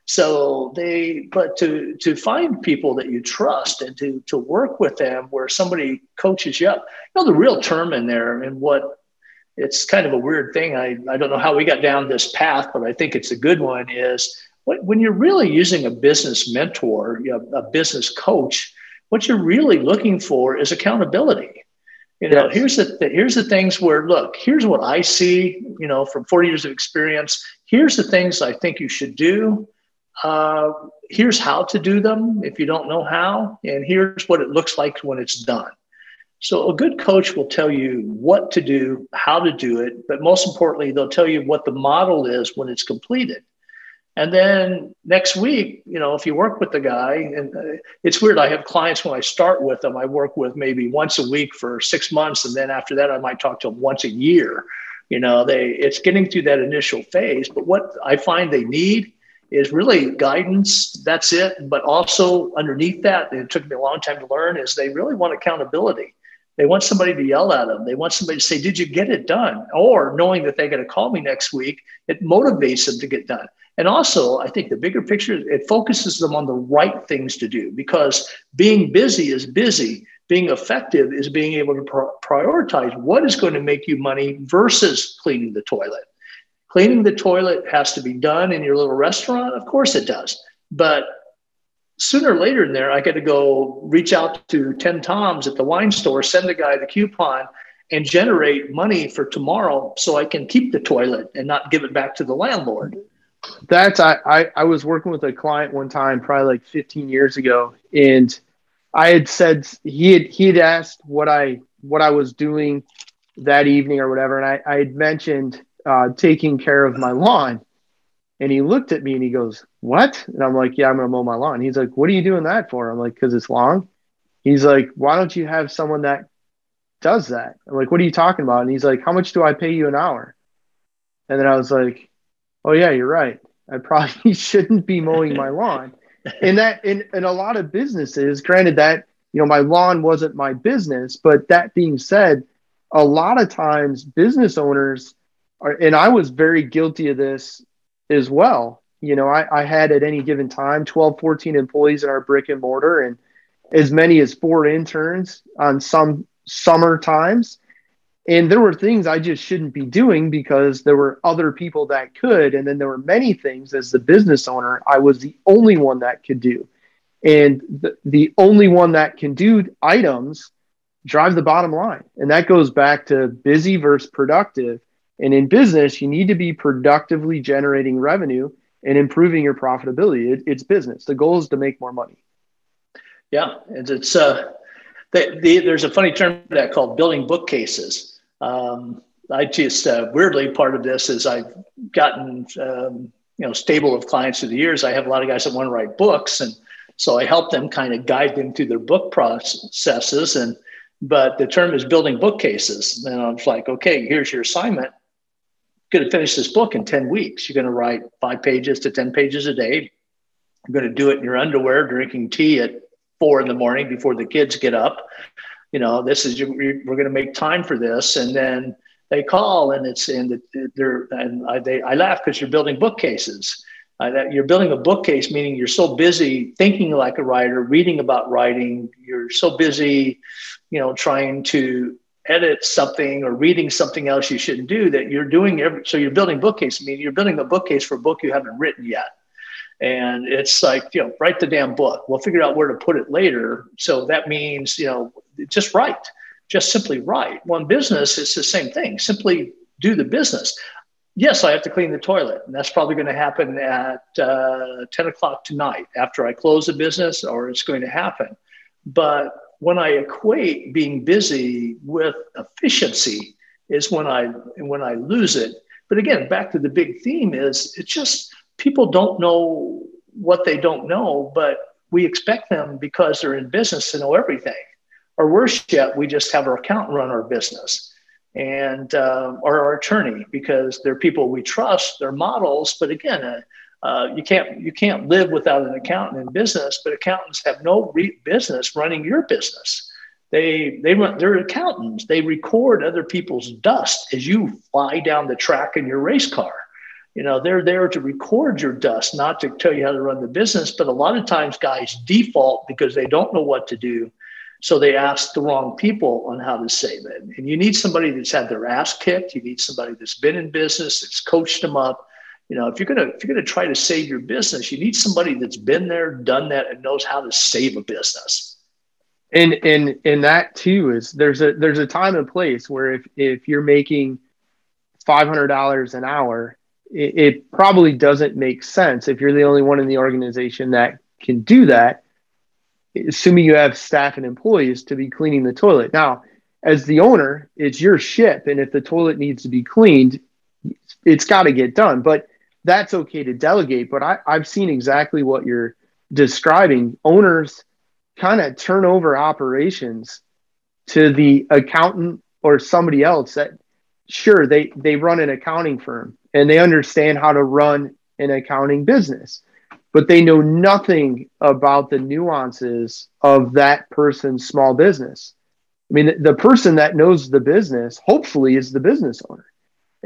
So they, but to to find people that you trust and to to work with them where somebody coaches you up. You know, the real term in there and what it's kind of a weird thing. I, I don't know how we got down this path, but I think it's a good one. Is when you're really using a business mentor, you know, a business coach, what you're really looking for is accountability. You know, yes. here's the here's the things where look, here's what I see. You know, from 40 years of experience. Here's the things I think you should do. Uh, here's how to do them if you don't know how, and here's what it looks like when it's done. So a good coach will tell you what to do, how to do it, but most importantly, they'll tell you what the model is when it's completed. And then next week, you know, if you work with the guy, and uh, it's weird, I have clients when I start with them, I work with maybe once a week for six months. And then after that, I might talk to them once a year. You know, they it's getting through that initial phase. But what I find they need is really guidance. That's it. But also underneath that, it took me a long time to learn, is they really want accountability. They want somebody to yell at them. They want somebody to say, Did you get it done? Or knowing that they're going to call me next week, it motivates them to get done. And also, I think the bigger picture, it focuses them on the right things to do because being busy is busy. Being effective is being able to prioritize what is going to make you money versus cleaning the toilet. Cleaning the toilet has to be done in your little restaurant. Of course it does. But sooner or later in there, I got to go reach out to 10 Toms at the wine store, send the guy the coupon, and generate money for tomorrow so I can keep the toilet and not give it back to the landlord. That's I, I I was working with a client one time, probably like 15 years ago, and I had said he had he had asked what I what I was doing that evening or whatever, and I, I had mentioned uh, taking care of my lawn, and he looked at me and he goes, "What?" And I'm like, "Yeah, I'm gonna mow my lawn." He's like, "What are you doing that for?" I'm like, "Cause it's long." He's like, "Why don't you have someone that does that?" I'm like, "What are you talking about?" And he's like, "How much do I pay you an hour?" And then I was like, oh yeah, you're right. I probably shouldn't be mowing my lawn. and that in, in a lot of businesses, granted that, you know, my lawn wasn't my business, but that being said, a lot of times business owners are, and I was very guilty of this as well. You know, I, I had at any given time 12, 14 employees in our brick and mortar and as many as four interns on some summer times and there were things I just shouldn't be doing because there were other people that could. And then there were many things as the business owner, I was the only one that could do. And the, the only one that can do items drive the bottom line. And that goes back to busy versus productive. And in business, you need to be productively generating revenue and improving your profitability. It, it's business. The goal is to make more money. Yeah. And it's, uh, the, the, there's a funny term for that called building bookcases um, I just uh, weirdly part of this is I've gotten um, you know stable of clients through the years. I have a lot of guys that want to write books, and So I help them kind of guide them through their book processes. And but the term is building bookcases. And I was like, okay, here's your assignment. Going to finish this book in 10 weeks. You're going to write five pages to 10 pages a day. You're going to do it in your underwear, drinking tea at four in the morning before the kids get up. You know, this is we're going to make time for this, and then they call and it's and they're and I, they I laugh because you're building bookcases. Uh, that you're building a bookcase, meaning you're so busy thinking like a writer, reading about writing. You're so busy, you know, trying to edit something or reading something else you shouldn't do that you're doing every. So you're building bookcase. I mean, you're building a bookcase for a book you haven't written yet. And it's like, you know, write the damn book. We'll figure out where to put it later. So that means, you know, just write just simply write. One business, it's the same thing. Simply do the business. Yes, I have to clean the toilet, and that's probably going to happen at uh, 10 o'clock tonight after I close the business, or it's going to happen. But when I equate being busy with efficiency, is when I when I lose it. But again, back to the big theme is it's just people don't know what they don't know, but we expect them because they're in business to know everything. Or worse yet, we just have our accountant run our business and uh, or our attorney because they're people we trust, they're models. But again, uh, uh, you can't you can't live without an accountant in business. But accountants have no re- business running your business. They they run they're accountants. They record other people's dust as you fly down the track in your race car. You know they're there to record your dust, not to tell you how to run the business. But a lot of times, guys default because they don't know what to do so they ask the wrong people on how to save it. And you need somebody that's had their ass kicked. You need somebody that's been in business, that's coached them up. You know, if you're gonna if you're gonna try to save your business, you need somebody that's been there, done that, and knows how to save a business. And and and that too is there's a there's a time and place where if if you're making five hundred dollars an hour, it, it probably doesn't make sense if you're the only one in the organization that can do that assuming you have staff and employees to be cleaning the toilet. Now, as the owner, it's your ship. And if the toilet needs to be cleaned, it's got to get done. But that's okay to delegate. But I, I've seen exactly what you're describing. Owners kind of turn over operations to the accountant or somebody else that sure they they run an accounting firm and they understand how to run an accounting business but they know nothing about the nuances of that person's small business. I mean, the person that knows the business, hopefully, is the business owner.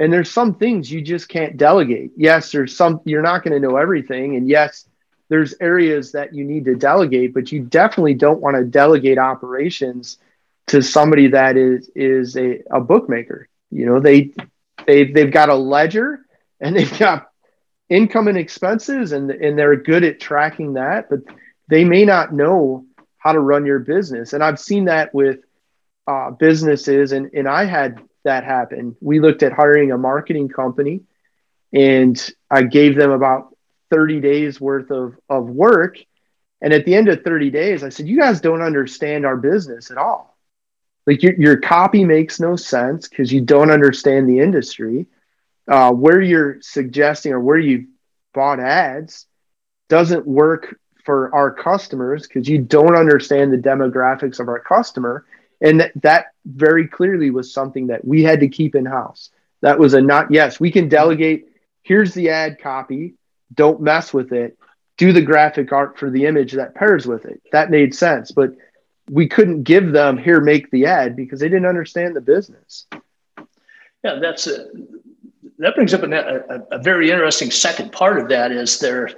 And there's some things you just can't delegate. Yes, there's some, you're not going to know everything. And yes, there's areas that you need to delegate, but you definitely don't want to delegate operations to somebody that is is a, a bookmaker. You know, they they they've got a ledger and they've got income and expenses and, and they're good at tracking that, but they may not know how to run your business. And I've seen that with uh, businesses, and, and I had that happen. We looked at hiring a marketing company, and I gave them about 30 days worth of, of work. And at the end of 30 days, I said, You guys don't understand our business at all. Like your, your copy makes no sense because you don't understand the industry uh, where you're suggesting or where you bought ads doesn't work for our customers because you don't understand the demographics of our customer. And that, very clearly was something that we had to keep in house. That was a not, yes, we can delegate. Here's the ad copy. Don't mess with it. Do the graphic art for the image that pairs with it. That made sense. But we couldn't give them here, make the ad because they didn't understand the business. Yeah, that's it that brings up a, a, a, very interesting second part of that is there.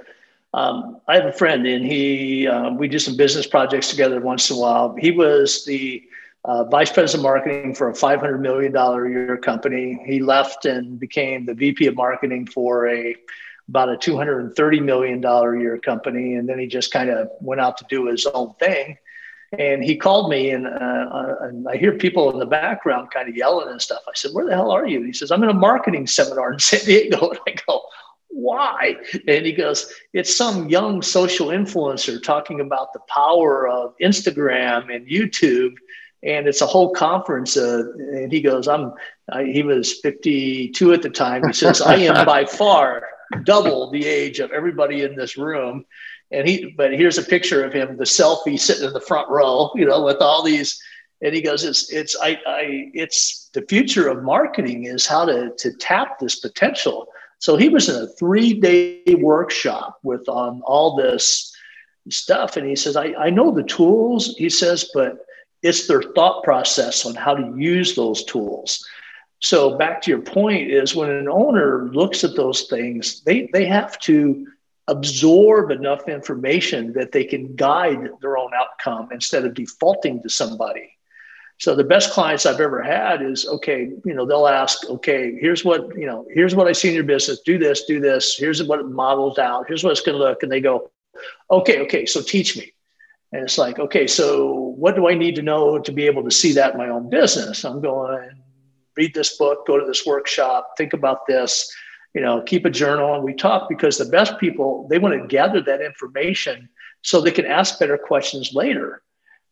Um, I have a friend and he, uh, we do some business projects together once in a while. He was the uh, vice president of marketing for a $500 million a year company. He left and became the VP of marketing for a about a $230 million a year company. And then he just kind of went out to do his own thing. And he called me, and, uh, and, I hear people in the background kind of yelling and stuff. I said, "Where the hell are you?" He says, "I'm in a marketing seminar in San Diego." And I go, "Why?" And he goes, "It's some young social influencer talking about the power of Instagram and YouTube." And it's a whole conference. Uh, and he goes, "I'm." I, he was 52 at the time. He says, "I am by far double the age of everybody in this room." And he, but here's a picture of him, the selfie sitting in the front row, you know, with all these. And he goes, "It's, it's, I, I, it's the future of marketing is how to to tap this potential." So he was in a three day workshop with on all this stuff, and he says, "I, I know the tools." He says, "But it's their thought process on how to use those tools." So back to your point is when an owner looks at those things, they they have to absorb enough information that they can guide their own outcome instead of defaulting to somebody. So the best clients I've ever had is okay, you know, they'll ask, okay, here's what, you know, here's what I see in your business, do this, do this, here's what it models out, here's what it's gonna look. And they go, okay, okay, so teach me. And it's like, okay, so what do I need to know to be able to see that in my own business? I'm going, read this book, go to this workshop, think about this, you know, keep a journal. And we talk because the best people, they want to gather that information so they can ask better questions later.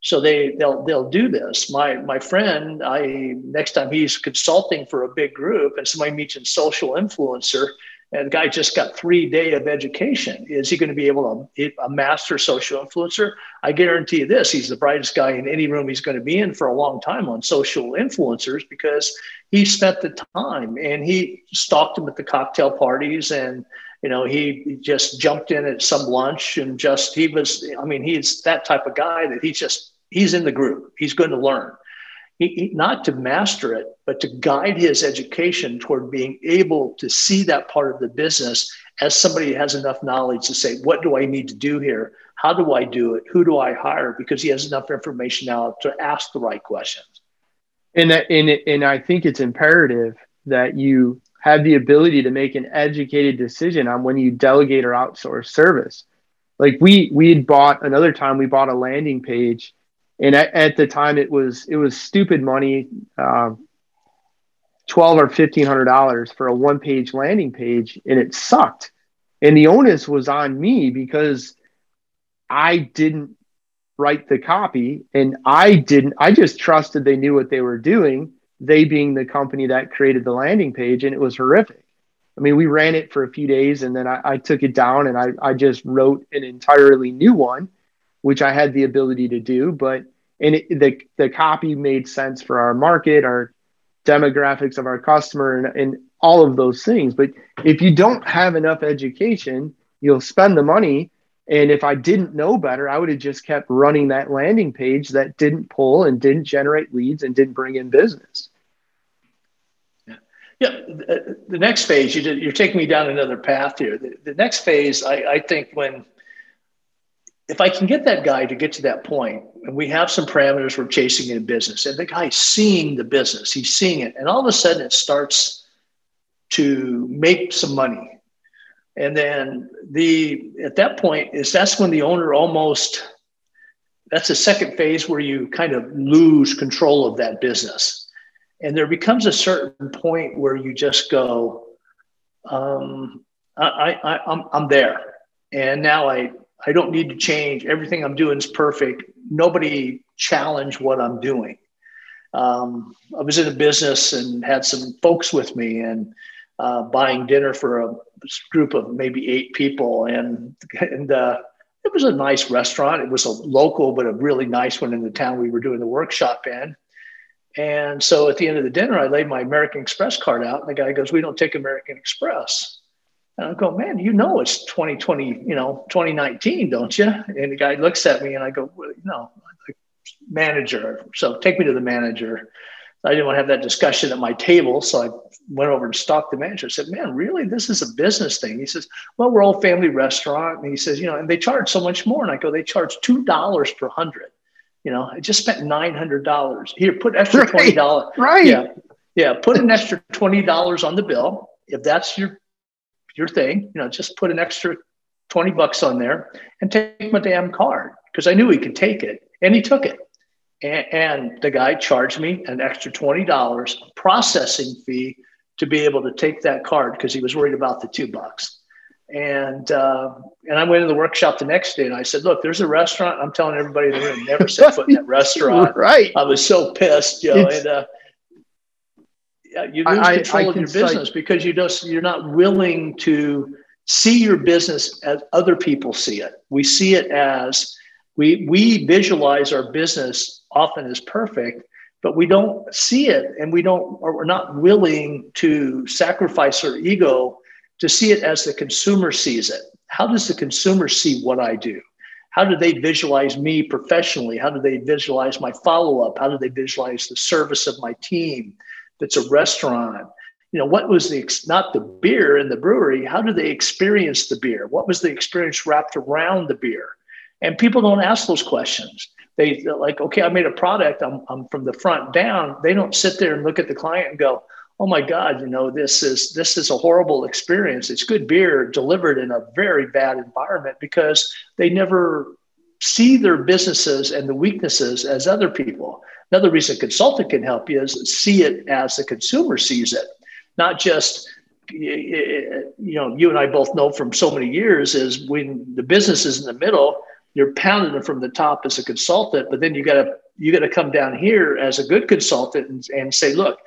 So they they'll they'll do this. My my friend, I next time he's consulting for a big group and somebody meets a social influencer, and the guy just got three day of education. Is he going to be able to a master social influencer? I guarantee you this: he's the brightest guy in any room he's going to be in for a long time on social influencers because he spent the time and he stalked them at the cocktail parties and you know he just jumped in at some lunch and just he was i mean he's that type of guy that he's just he's in the group he's going to learn he, not to master it, but to guide his education toward being able to see that part of the business as somebody has enough knowledge to say, what do I need to do here? How do I do it? Who do I hire? Because he has enough information now to ask the right questions. And, and, and I think it's imperative that you have the ability to make an educated decision on when you delegate or outsource service. Like we we had bought another time we bought a landing page and at, at, the time it was it was stupid money uh, 12 or 1500 dollars for a one page landing page and it sucked. And the onus was on me because i didn't write the copy and i didn't i just trusted they knew what they were doing they being the company that created the landing page and it was horrific. I mean we ran it for a few days and then i, I took it down and I, I just wrote an entirely new one which I had the ability to do, but and it, the the copy made sense for our market, our demographics of our customer, and, and all of those things. But if you don't have enough education, you'll spend the money. And if I didn't know better, I would have just kept running that landing page that didn't pull and didn't generate leads and didn't bring in business. Yeah. The, next phase, you you're taking me down another path here. The, the next phase, I, I think, when if I can get that guy to get to that point, and we have some parameters we're chasing in business, and the guy's seeing the business, he's seeing it, and all of a sudden it starts to make some money. And then the at that point is that's when the owner almost that's the second phase where you kind of lose control of that business. And there becomes a certain point where you just go, um, I, I, I'm, I'm there. And now I, I don't need to change. Everything I'm doing is perfect. Nobody challenge what I'm doing. Um, I was in a business and had some folks with me and uh, buying dinner for a group of maybe eight people. And, and uh, it was a nice restaurant. It was a local, but a really nice one in the town we were doing the workshop in. And so at the end of the dinner, I laid my American Express card out, and the guy goes, We don't take American Express. And I go, man, you know it's 2020, you know, 2019, don't you? And the guy looks at me and I go, well, no, manager. So take me to the manager. I didn't want to have that discussion at my table. So I went over and stalked the manager. I said, man, really? This is a business thing. He says, well, we're all family restaurant. And he says, you know, and they charge so much more. And I go, they charge $2 per hundred. You know, I just spent $900. Here, put extra $20. Right. Yeah. Yeah. Put an extra $20 on the bill. If that's your your thing, you know, just put an extra 20 bucks on there and take my damn card because I knew he could take it and he took it. And, and the guy charged me an extra $20 processing fee to be able to take that card because he was worried about the two bucks. And uh, and I went to the workshop the next day and I said, look, there's a restaurant. I'm telling everybody in the room, never set foot in that restaurant. right. I was so pissed, you know. and uh, Uh, you lose I, control I of your business because you just you're not willing to see your business as other people see it. We see it as we we visualize our business often as perfect, but we don't see it and we don't or we're not willing to sacrifice our ego to see it as the consumer sees it. How does the consumer see what I do? How do they visualize me professionally? How do they visualize my follow up? How do they visualize the service of my team? That's a restaurant. You know, what was the, not the beer in the brewery, how do they experience the beer? What was the experience wrapped around the beer? And people don't ask those questions. They like, okay, I made a product, I'm, I'm from the front down. They don't sit there and look at the client and go, oh my god you know this is this is a horrible experience it's good beer delivered in a very bad environment because they never see their businesses and the weaknesses as other people another reason a consultant can help you is see it as the consumer sees it not just you know you and i both know from so many years is when the business is in the middle you're pounding it from the top as a consultant but then you got to you got to come down here as a good consultant and, and say look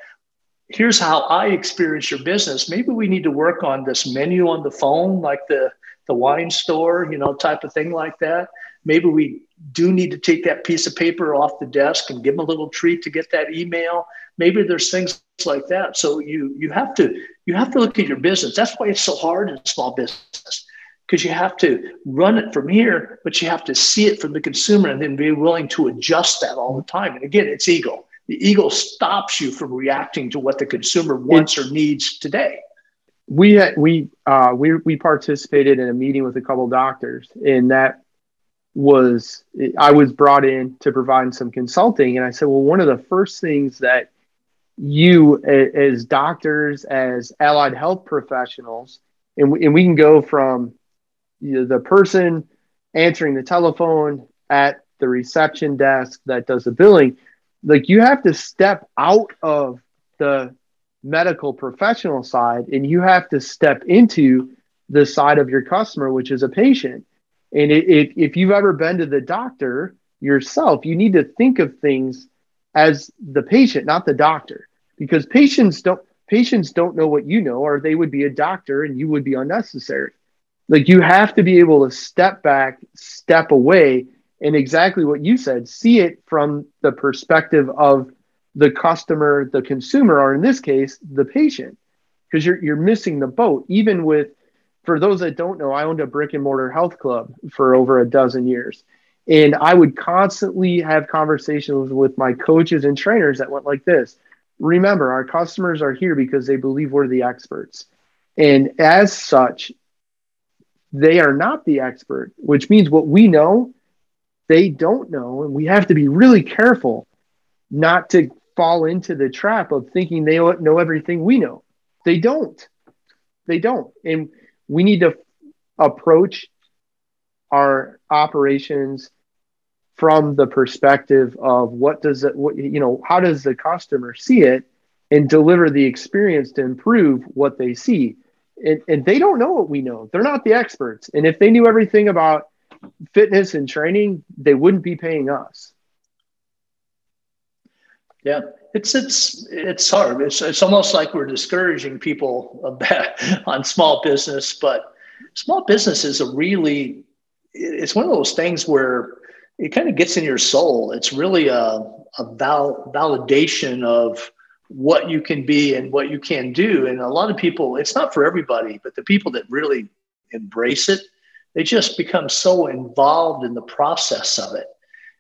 here's how I experience your business. Maybe we need to work on this menu on the phone, like the the wine store, you know, type of thing like that. Maybe we do need to take that piece of paper off the desk and give them a little treat to get that email. Maybe there's things like that. So you you have to you have to look at your business. That's why it's so hard in small business because you have to run it from here, but you have to see it from the consumer and then be willing to adjust that all the time. And again, it's ego the ego stops you from reacting to what the consumer wants or needs today. We we uh, we we participated in a meeting with a couple doctors, and that was I was brought in to provide some consulting, and I said, well, one of the first things that you as doctors, as allied health professionals, and we, and we can go from you know, the person answering the telephone at the reception desk that does the billing like you have to step out of the medical professional side and you have to step into the side of your customer which is a patient and it, it, if you've ever been to the doctor yourself you need to think of things as the patient not the doctor because patients don't patients don't know what you know or they would be a doctor and you would be unnecessary. Like you have to be able to step back step away and exactly what you said see it from the perspective of the customer the consumer or in this case the patient because you're, you're missing the boat. Even with for those that don't know i owned a brick and mortar health club for over a dozen years and i would constantly have conversations with my coaches and trainers that went like this remember our customers are here because they believe we're the experts and as such they are not the expert which means what we know they don't know. And we have to be really careful not to fall into the trap of thinking they know everything we know. They don't. They don't. And we need to approach our operations from the perspective of what does it what you know how does the customer see it and deliver the experience to improve what they see. And, and they don't know what we know. They're not the experts. And if they knew everything about fitness and training, they wouldn't be paying us. Yeah, it's it's it's hard. It's it's almost like we're discouraging people about, on small business, but small business is a really it's one of those things where it kind of gets in your soul. It's really a, a val, validation of what you can be and what you can do. And a lot of people, it's not for everybody, but the people that really embrace it they just become so involved in the process of it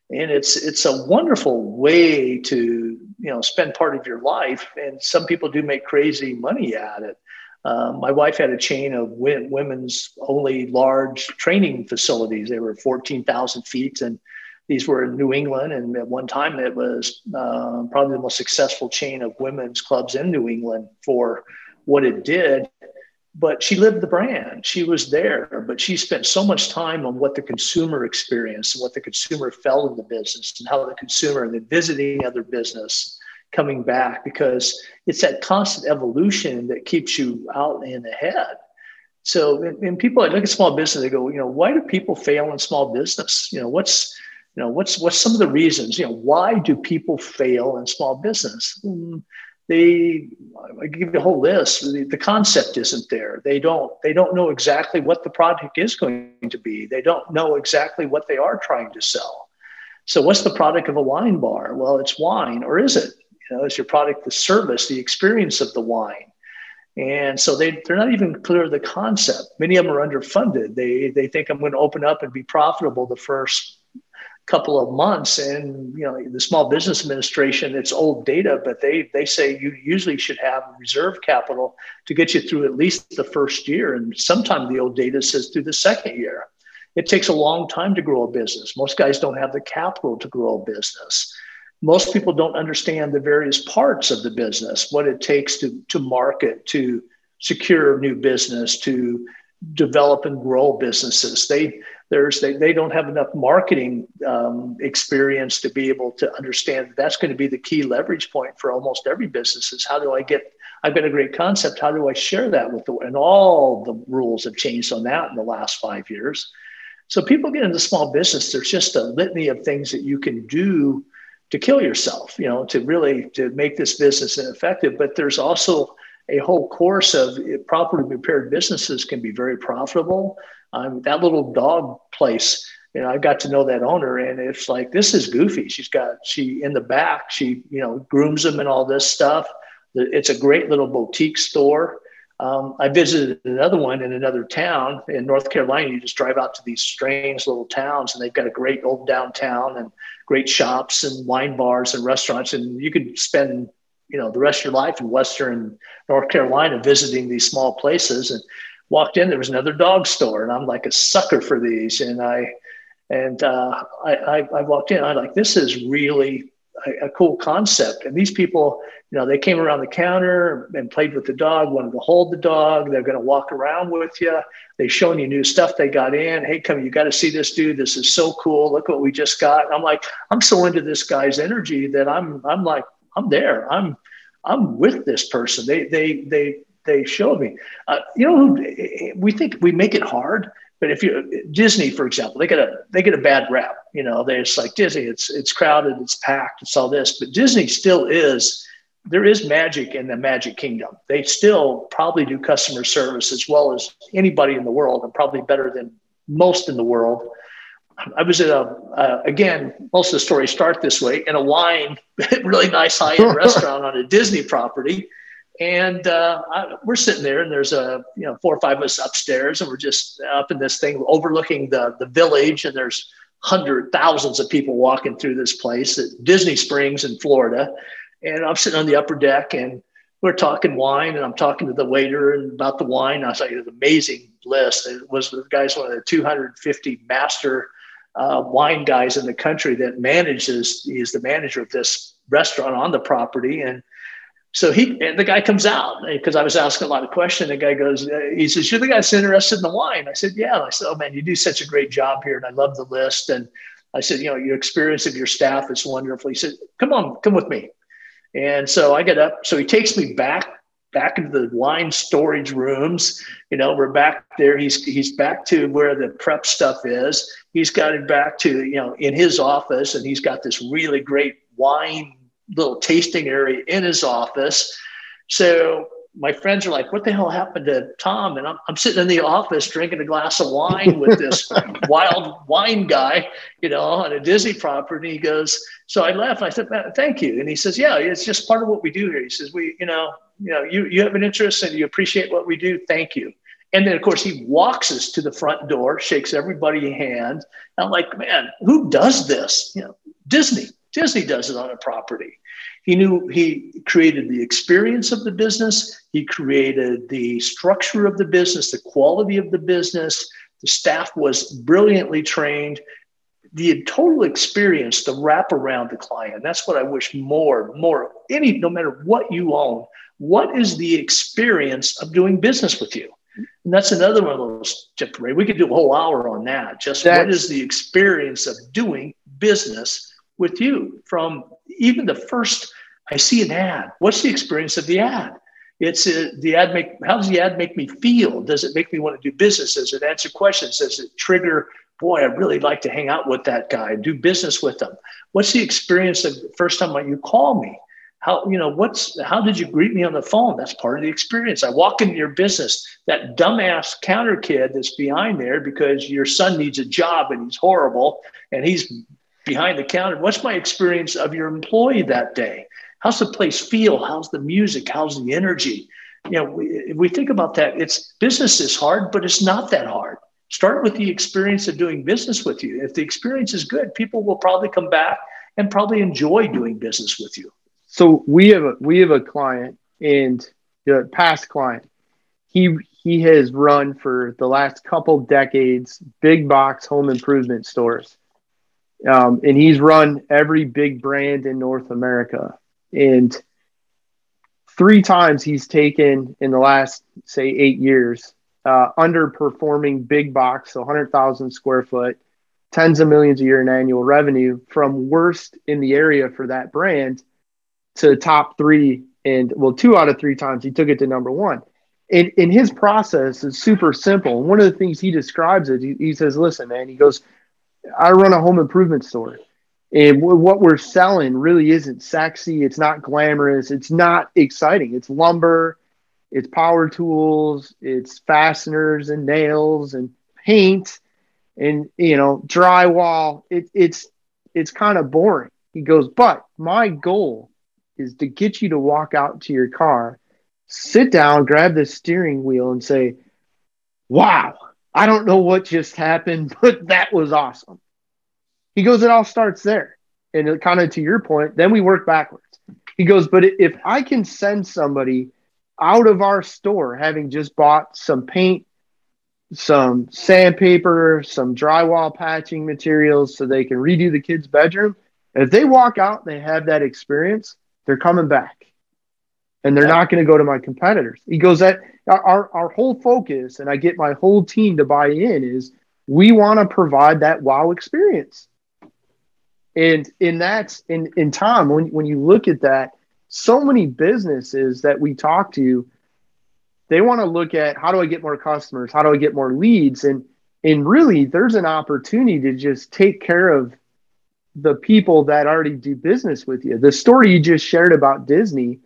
and it's it's a wonderful way to you know spend part of your life and some people do make crazy money at it. Um, my wife had a chain of women's only large training facilities. They were 14000 feet and these were in new england and at one time it was uh, probably the most successful chain of women's clubs in new england for what it did but she lived the brand. She was there, but she spent so much time on what the consumer experienced and what the consumer felt in the business and how the consumer and then visiting other business coming back because it's that constant evolution that keeps you out and ahead. So, and people I look at small business, they go, you know, why do people fail in small business? You know, what's, you know, what's what's some of the reasons? You know, why do people fail in small business? Hmm, they I give you a whole list. The, the, concept isn't there. They don't they don't know exactly what the product is going to be. They don't know exactly what they are trying to sell. So what's the product of a wine bar? Well, it's wine, or is it? You know, is your product the service, the experience of the wine? And so they, they're not even clear of the concept. Many of them are underfunded. They, they think I'm going to open up and be profitable the first couple of months. And, you know, the Small Business Administration, it's old data, but they, they say you usually should have reserve capital to get you through at least the first year. And sometimes the old data says through the second year. It takes a long time to grow a business. Most guys don't have the capital to grow a business most people don't understand the various parts of the business, what it takes to, to market, to secure new business, to develop and grow businesses. They there's they, they don't have enough marketing um, experience to be able to understand that that's going to be the key leverage point for almost every business is how do I get I've got a great concept. How do I share that with the and all the rules have changed on that in the last five years. So people get into small business. There's just a litany of things that you can do to kill yourself, you know, to really to make this business ineffective. But there's also a whole course of properly prepared businesses can be very profitable. Um, that little dog place, you know, I got to know that owner, and it's like this is goofy. She's got she in the back, she you know grooms them and all this stuff. It's a great little boutique store. Um, I visited another one in another town in North Carolina. You just drive out to these strange little towns, and they've got a great old downtown and great shops and wine bars and restaurants. And you could spend, you know, the rest of your life in Western North Carolina visiting these small places. And walked in, there was another dog store, and I'm like a sucker for these. And I, and uh, I, I, I walked in. I'm like, this is really a, a, cool concept. And these people, you know, they came around the counter and played with the dog, wanted to hold the dog. They're going to walk around with you. They showing you new stuff they got in. Hey, come, you got to see this dude. This is so cool. Look what we just got. And I'm like, I'm so into this guy's energy that I'm, I'm like, I'm there. I'm, I'm with this person. They, they, they, they showed me. Uh, you know, we think we make it hard but if you Disney, for example, they get a they get a bad rap. You know, they it's like Disney. It's it's crowded, it's packed, it's all this. But Disney still is there is magic in the Magic Kingdom. They still probably do customer service as well as anybody in the world, and probably better than most in the world. I was at a uh, again. Most of the stories start this way in a wine, really nice high end restaurant on a Disney property and uh, I, we're sitting there, and there's a you know four or five of us upstairs, and we're just up in this thing overlooking the the village, and there's hundred thousands of people walking through this place at Disney Springs in Florida, and I'm sitting on the upper deck, and we're talking wine, and I'm talking to the waiter and about the wine. I was like, an amazing list. It was the guy's one of the 250 master uh, wine guys in the country that manages. He's the manager of this restaurant on the property, and so he, the guy comes out because I was asking a lot of questions. The guy goes, uh, he says, "You're the guy that's interested in the wine." I said, "Yeah." I said, "Oh man, you do such a great job here, and I love the list." And I said, "You know, your experience of your staff is wonderful." He said, "Come on, come with me." And so I get up. So he takes me back back into the wine storage rooms. You know, we're back there. He's he's back to where the prep stuff is. He's got it back to you know in his office, and he's got this really great wine little tasting area in his office. So my friends are like, what the hell happened to Tom? And I'm, I'm sitting in the office drinking a glass of wine with this wild wine guy, you know, on a Disney property. He goes, so I left. I said, thank you. And he says, yeah, it's just part of what we do here. He says, we, you know, you know, you, you have an interest and you appreciate what we do. Thank you. And then, of course, he walks us to the front door, shakes everybody hand. And I'm like, man, who does this? You know, Disney. Disney does it on a property. He knew he created the experience of the business, he created the structure of the business, the quality of the business. The staff was brilliantly trained. The total experience, the wrap around the client. That's what I wish more, more, any, no matter what you own, what is the experience of doing business with you? And that's another one of those tips, Ray. We could do a whole hour on that. Just that's, what is the experience of doing business with you from even the first I see an ad. What's the experience of the ad? It's a, uh, the ad make how does the ad make me feel? Does it make me want to do business? Does it answer questions? Does it trigger, boy, I'd really like to hang out with that guy, and do business with them? What's the experience of the first time you call me? how you know what's how did you greet me on the phone that's part of the experience i walk into your business that dumbass counter kid that's behind there because your son needs a job and he's horrible and he's behind the counter. What's my experience of your employee that day? How's the place feel? How's the music? How's the energy? You know we, if we think about that it's business is hard but it's not that hard. Start with the experience of doing business with you. If the experience is good people will probably come back and probably enjoy doing business with you. So we have a we have a client and the past client he he has run for the last couple decades big box home improvement stores um, and he's run every big brand in north america. And three times he's taken in the last say eight years uh, underperforming big box so 100000 square foot tens of millions a year in annual revenue from worst in the area for that brand to top three and well two out of three times he took it to number one. And, and his process is super simple. One of the things he describes it he, he says listen man he goes i run a home improvement store and w- what we're selling really isn't sexy it's not glamorous it's not exciting. It's lumber it's power tools it's fasteners and nails and paint and you know drywall. It, it's it's kind of boring. He goes but my goal is to get you to walk out to your car, sit down, grab the steering wheel, and say, Wow, I don't know what just happened, but that was awesome. He goes, It all starts there. And it, kind of to your point, then we work backwards. He goes, But if I can send somebody out of our store having just bought some paint, some sandpaper, some drywall patching materials so they can redo the kid's bedroom, if they walk out, they have that experience they're coming back. And they're yeah. not going to go to my competitors. He goes that our, our whole focus, and I get my whole team to buy in, is we want to provide that wow experience. And in that's in in time when when you look at that, so many businesses that we talk to, they want to look at how do I get more customers? How do I get more leads? And and really there's an opportunity to just take care of the people that already do business with you. The story you just shared about Disney,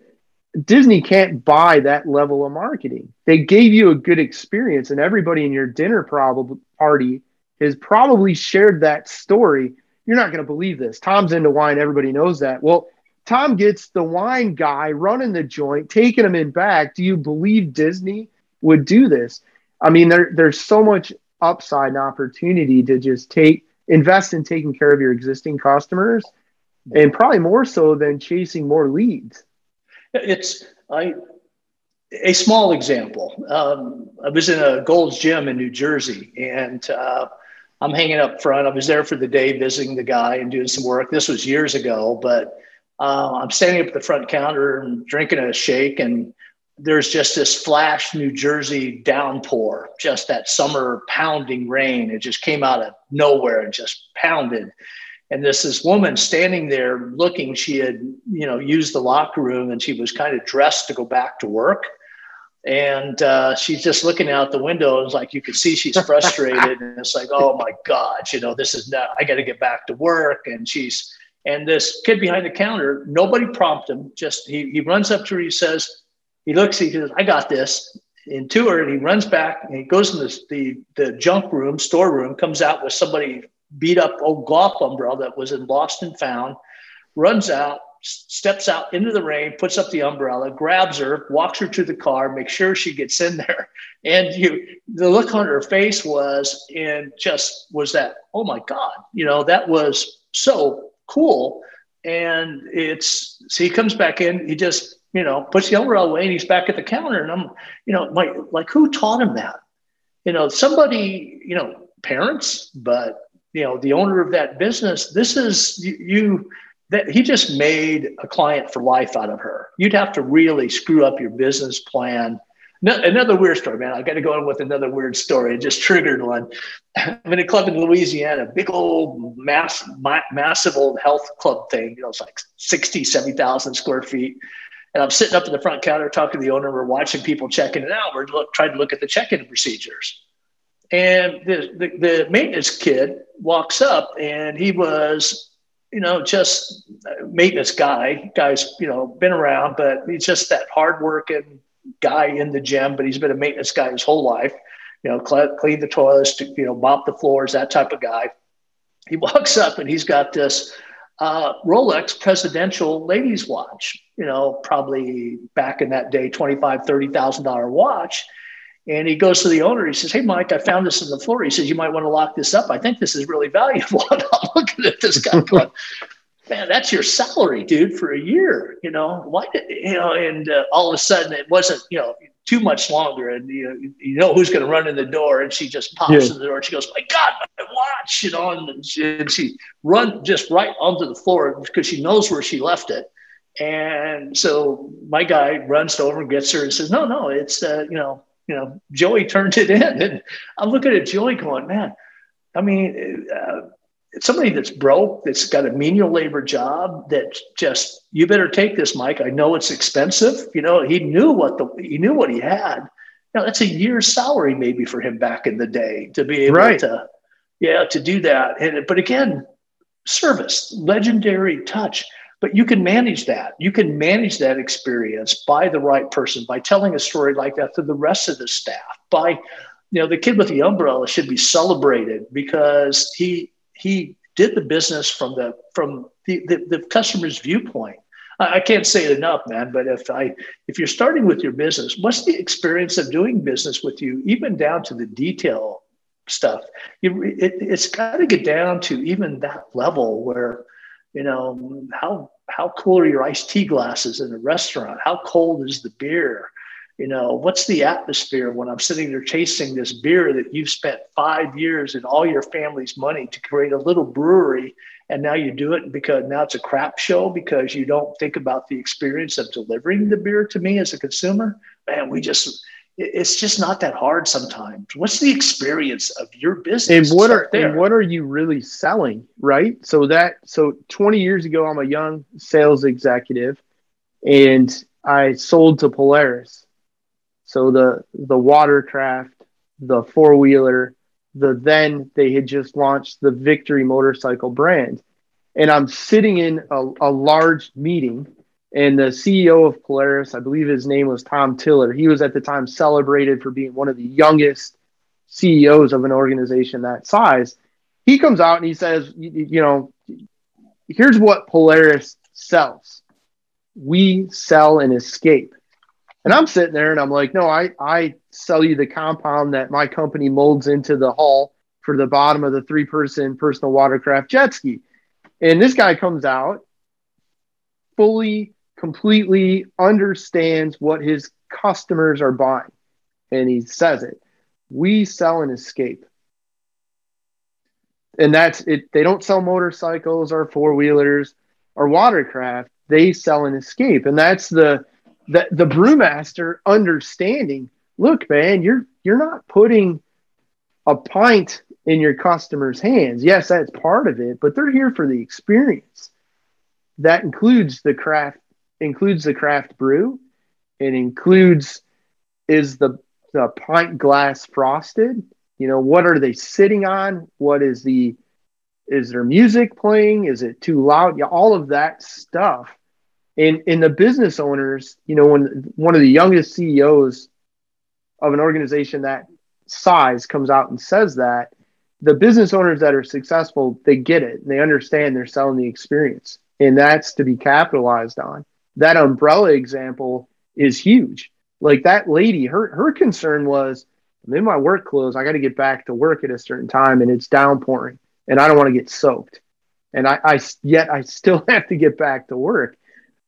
Disney can't buy that level of marketing. They gave you a good experience, and everybody in your dinner party has probably shared that story. You're not going to believe this. Tom's into wine. Everybody knows that. Well, Tom gets the wine guy running the joint, taking him in back. Do you believe Disney would do this? I mean, there, there's so much upside and opportunity to just take invest in taking care of your existing customers and probably more so than chasing more leads it's i a small example um, i was in a gold's gym in new jersey and uh, i'm hanging up front i was there for the day visiting the guy and doing some work this was years ago but uh, i'm standing up at the front counter and drinking a shake and there's just this flash New Jersey downpour, just that summer pounding rain. It just came out of nowhere and just pounded. And this this woman standing there looking, she had, you know, used the locker room and she was kind of dressed to go back to work. And uh, she's just looking out the window. and It's like you can see she's frustrated. and it's like, oh my God, you know, this is not, I got to get back to work. And she's, and this kid behind the counter, nobody prompted him. Just he, he runs up to her, he says, he looks, he says, I got this. And to her, and he runs back and he goes in the, the, the junk room, storeroom, comes out with somebody beat up old golf umbrella that was in lost and found, runs out, steps out into the rain, puts up the umbrella, grabs her, walks her to the car, makes sure she gets in there. And you, the look on her face was, and just was that, oh my God, you know, that was so cool. And it's, so he comes back in, he just you know, puts the umbrella away and he's back at the counter. And I'm, you know, like, like who taught him that? You know, somebody, you know, parents, but, you know, the owner of that business, this is you, that he just made a client for life out of her. You'd have to really screw up your business plan. No, another weird story, man. I got to go on with another weird story. It just triggered one. I'm in a club in Louisiana, big old, mass, ma- massive old health club thing. You know, it's like 60, 70,000 square feet. And I'm sitting up in the front counter talking to the owner. We're watching people checking it out. We're look, trying to look at the check-in procedures. And the, the, the maintenance kid walks up and he was you know, just maintenance guy. Guy's, you know, been around, but he's just that hardworking guy in the gym. But he's been a maintenance guy his whole life. You know, clean the toilets, you know, mop the floors, that type of guy. He walks up and he's got this uh, Rolex presidential ladies watch. You know, probably back in that day, twenty five, thirty thousand dollar watch. And he goes to the owner. He says, "Hey, Mike, I found this in the floor." He says, "You might want to lock this up. I think this is really valuable." And I'm looking at this guy going, "Man, that's your salary, dude, for a year. You know, why did you know?" And uh, all of a sudden, it wasn't you know too much longer, and you know, you know who's going to run in the door, and she just pops yeah. in the door, and she goes, "My God, my watch!" You know, and she, and she run just right onto the floor because she knows where she left it. And so my guy runs over and gets her and says, "No, no, it's uh, you know." You know, Joey turned it in. And I'm looking at Joey going, man, I mean, uh, somebody that's broke, that's got a menial labor job that just, you better take this, Mike. I know it's expensive. You know, he knew what the, he knew what he had. You know, that's a year's salary maybe for him back in the day to be able right. to, yeah, to do that. And, but again, service, legendary touch but you can manage that. You can manage that experience by the right person by telling a story like that to the rest of the staff by you know the kid with the umbrella should be celebrated because he he did the business from the from the, the, the customer's viewpoint. I, can't say it enough man but if i if you're starting with your business what's the experience of doing business with you even down to the detail stuff? You, it, it's got to get down to even that level where you know, how how cool are your iced tea glasses in a restaurant? How cold is the beer? You know, what's the atmosphere when I'm sitting there chasing this beer that you've spent five years and all your family's money to create a little brewery, and now you do it because now it's a crap show because you don't think about the experience of delivering the beer to me as a consumer? Man, we just it's just not that hard sometimes. What's the experience of your business? And what are and what are you really selling, right? So that so 20 years ago, I'm a young sales executive, and I sold to Polaris. So the the watercraft, the four wheeler, the then they had just launched the Victory motorcycle brand, and I'm sitting in a, a large meeting and the CEO of Polaris, I believe his name was Tom Tiller, he was at the time celebrated for being one of the youngest CEOs of an organization that size. He comes out and he says, you, know, here's what Polaris sells. We sell an escape. And I'm sitting there and I'm like, no, I, I sell you the compound that my company molds into the hull for the bottom of the three person personal watercraft jet ski. And this guy comes out fully completely understands what his customers are buying. And he says it. We sell an escape. And that's it. They don't sell motorcycles or four wheelers or watercraft. They sell an escape. And that's the, the the brewmaster understanding. Look, man, you're you're not putting a pint in your customer's hands. Yes, that's part of it, but they're here for the experience. That includes the craft includes the craft brew. It includes is the the pint glass frosted. You know, what are they sitting on? What is the is there music playing? Is it too loud? Yeah, all of that stuff. And in the business owners, you know, when one of the youngest CEOs of an organization that size comes out and says that, the business owners that are successful, they get it and they understand they're selling the experience. And that's to be capitalized on that umbrella example is huge. Like that lady, her her concern was, I'm in my work clothes. I got to get back to work at a certain time, and it's downpouring, and I don't want to get soaked. And I, I yet I still have to get back to work.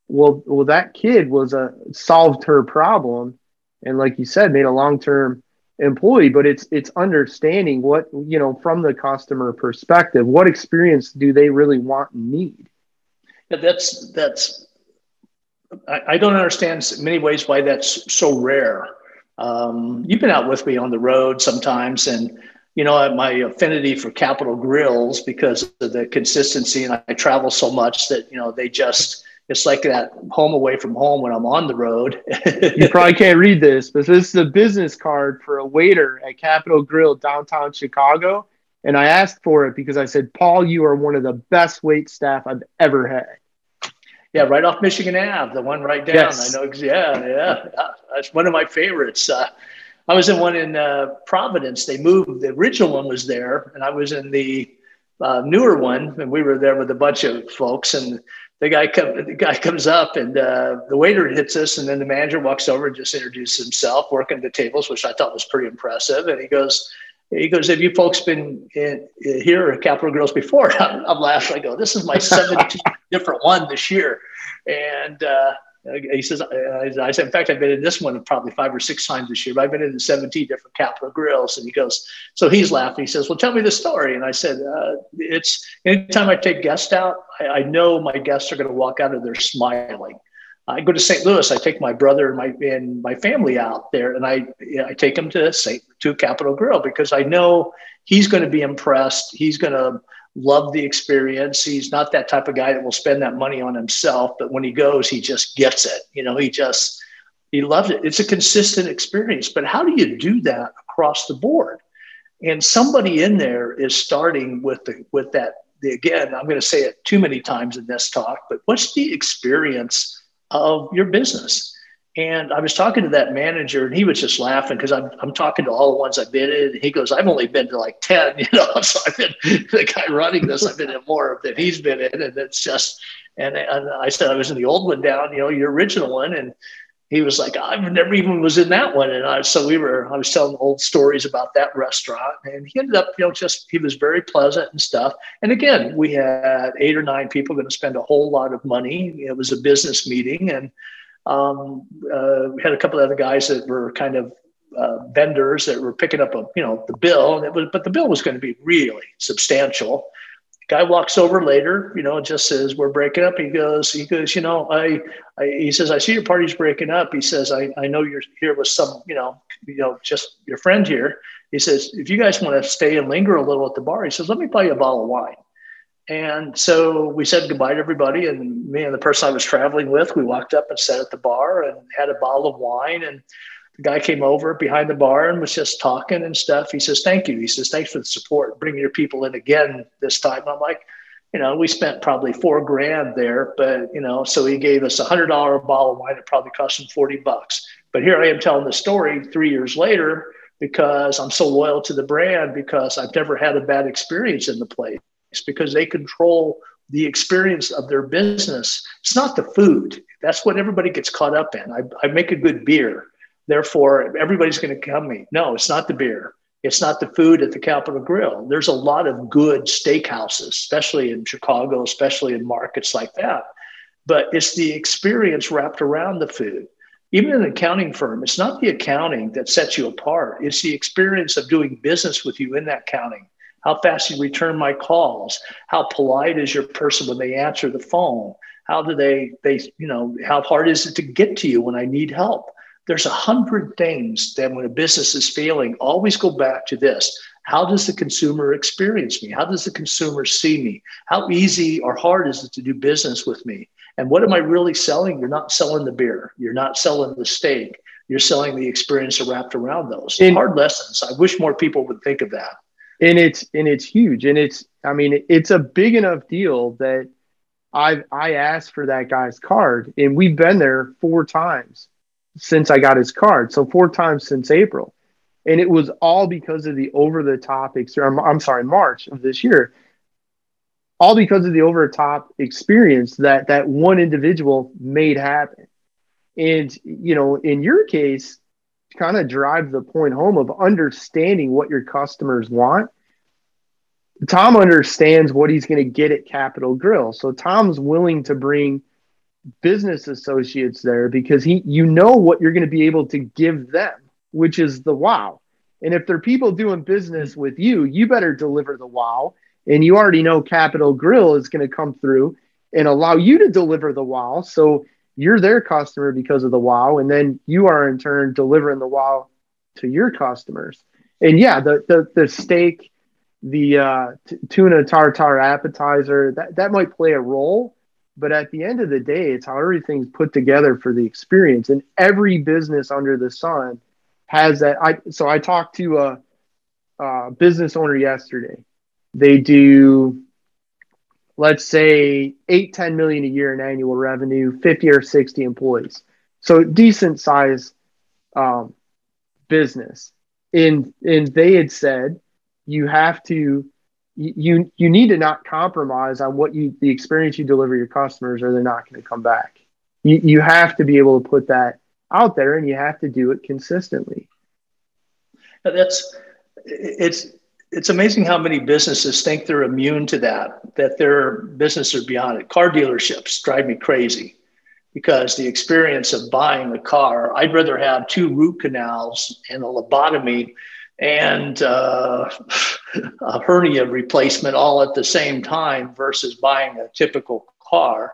Well, well, that kid was a solved her problem, and like you said, made a long term employee. But it's it's understanding what you know from the customer perspective. What experience do they really want and need? Yeah, that's that's I, I don't understand many ways why that's so rare. Um, you've been out with me on the road sometimes, and you know my affinity for Capital Grilles because of the consistency, and I travel so much that you know they just it's like that home away from home when I'm on the road. you probably can't read this, but this is a business card for a waiter at Capital Grille downtown Chicago. And I asked for it because I said, Paul, you are one of the best wait staff I've ever had. Yeah, right off Michigan Ave, the one right down. Yes. I know. Yeah, yeah, that's one of my favorites. Uh, I was in one in uh, Providence. They moved. The original one was there, and I was in the uh, newer one, and we were there with a bunch of folks. And the guy come, the guy comes up, and uh, the waiter hits us, and then the manager walks over and just introduces himself, working the tables, which I thought was pretty impressive. And he goes, he goes, "Have you folks been in, in here at Capital Grilles before?" I'm, I'm, laughing. I go, "This is my 17th different one this year," and uh, he says, I said, in fact, I've been in this one probably five or six times this year, but I've been in 17 different Capital Grilles. And he goes, so he's laughing. He says, well, tell me the story. And I said, uh, it's anytime I take guests out, I, I know my guests are going to walk out of there smiling. I go to St. Louis. I take my brother and my and my family out there, and I I take him to St. to Capital Grille because I know he's going to be impressed. He's going to love the experience. He's not that type of guy that will spend that money on himself, but when he goes, he just gets it. You know, he just he loves it. It's a consistent experience. But how do you do that across the board? And somebody in there is starting with the with that. The, again, I'm going to say it too many times in this talk, but what's the experience of your business? And I was talking to that manager, and he was just laughing because I'm, I'm talking to all the ones I've been in. He goes, I've only been to like 10, you know. So I've been the guy running this, I've been in more than he's been in. And it's just, and, and I said, I was in the old one down, you know, your original one. And he was like, I've never even was in that one. And I, so we were, I was telling old stories about that restaurant. And he ended up, you know, just, he was very pleasant and stuff. And again, we had eight or nine people going to spend a whole lot of money. It was a business meeting. And, um, uh, we had a couple of other guys that were kind of uh, vendors that were picking up a you know the bill, and it was but the bill was going to be really substantial. Guy walks over later, you know, just says, "We're breaking up." He goes, "He goes, you know, I, I," he says, "I see your party's breaking up." He says, "I, I know you're here with some, you know, you know, just your friend here." He says, "If you guys want to stay and linger a little at the bar," he says, "Let me buy you a bottle of wine." And so we said goodbye to everybody. And me and the person I was traveling with, we walked up and sat at the bar and had a bottle of wine. And guy came over behind the bar and was just talking and stuff. He says, Thank you. He says, Thanks for the support. Bringing your people in again this time. I'm like, you know, we spent probably four grand there, but you know, so he gave us a hundred dollar bottle of wine. It probably cost him 40 bucks. But here I am telling the story three years later because I'm so loyal to the brand because I've never had a bad experience in the place because they control the experience of their business. It's not the food. That's what everybody gets caught up in. I, I make a good beer. Therefore, everybody's going to come me. No, it's not the beer. It's not the food at the Capital Grille. There's a lot of good steakhouses, especially in Chicago, especially in markets like that. But it's the experience wrapped around the food. Even in an accounting firm, it's not the accounting that sets you apart. It's the experience of doing business with you in that accounting how fast you return my calls, how polite is your person when they answer the phone, how do they they you know how hard is it to get to you when I need help. There's a hundred things that when a business is failing, always go back to this. How does the consumer experience me? How does the consumer see me? How easy or hard is it to do business with me? And what am I really selling? You're not selling the beer. You're not selling the steak. You're selling the experience wrapped around those. In, hard lessons. I wish more people would think of that and it's and it's huge and it's i mean it's a big enough deal that I've i asked for that guy's card and we've been there four times since i got his card so four times since april and it was all because of the over the top I'm, I'm sorry march of this year all because of the over the top experience that that one individual made happen and you know in your case kind of drive the point home of understanding what your customers want. Tom understands what he's going to get at Capital Grille. So Tom's willing to bring business associates there because he you know what you're going to be able to give them, which is the wow. And if they're people doing business with you, you better deliver the wow. And you already know Capital Grille is going to come through and allow you to deliver the wow. So you're their customer because of the wow and then you are in turn delivering the wow to your customers and yeah the the, the steak the uh, t- tuna tartar appetizer that, that might play a role but at the end of the day it's how everything's put together for the experience. And every business under the sun has that. I so i talked to a, a business owner yesterday. They do let's say 8 10 million a year in annual revenue 50 or 60 employees. So decent size um, business. And and they had said you have to you you need to not compromise on what you the experience you deliver your customers or they're not going to come back. You, you have to be able to put that out there and you have to do it consistently. That's it's it's amazing how many businesses think they're immune to that that their business are beyond it. Car dealerships drive me crazy because the experience of buying a car i'd rather have two root canals and a lobotomy and uh, a hernia replacement all at the same time versus buying a typical car.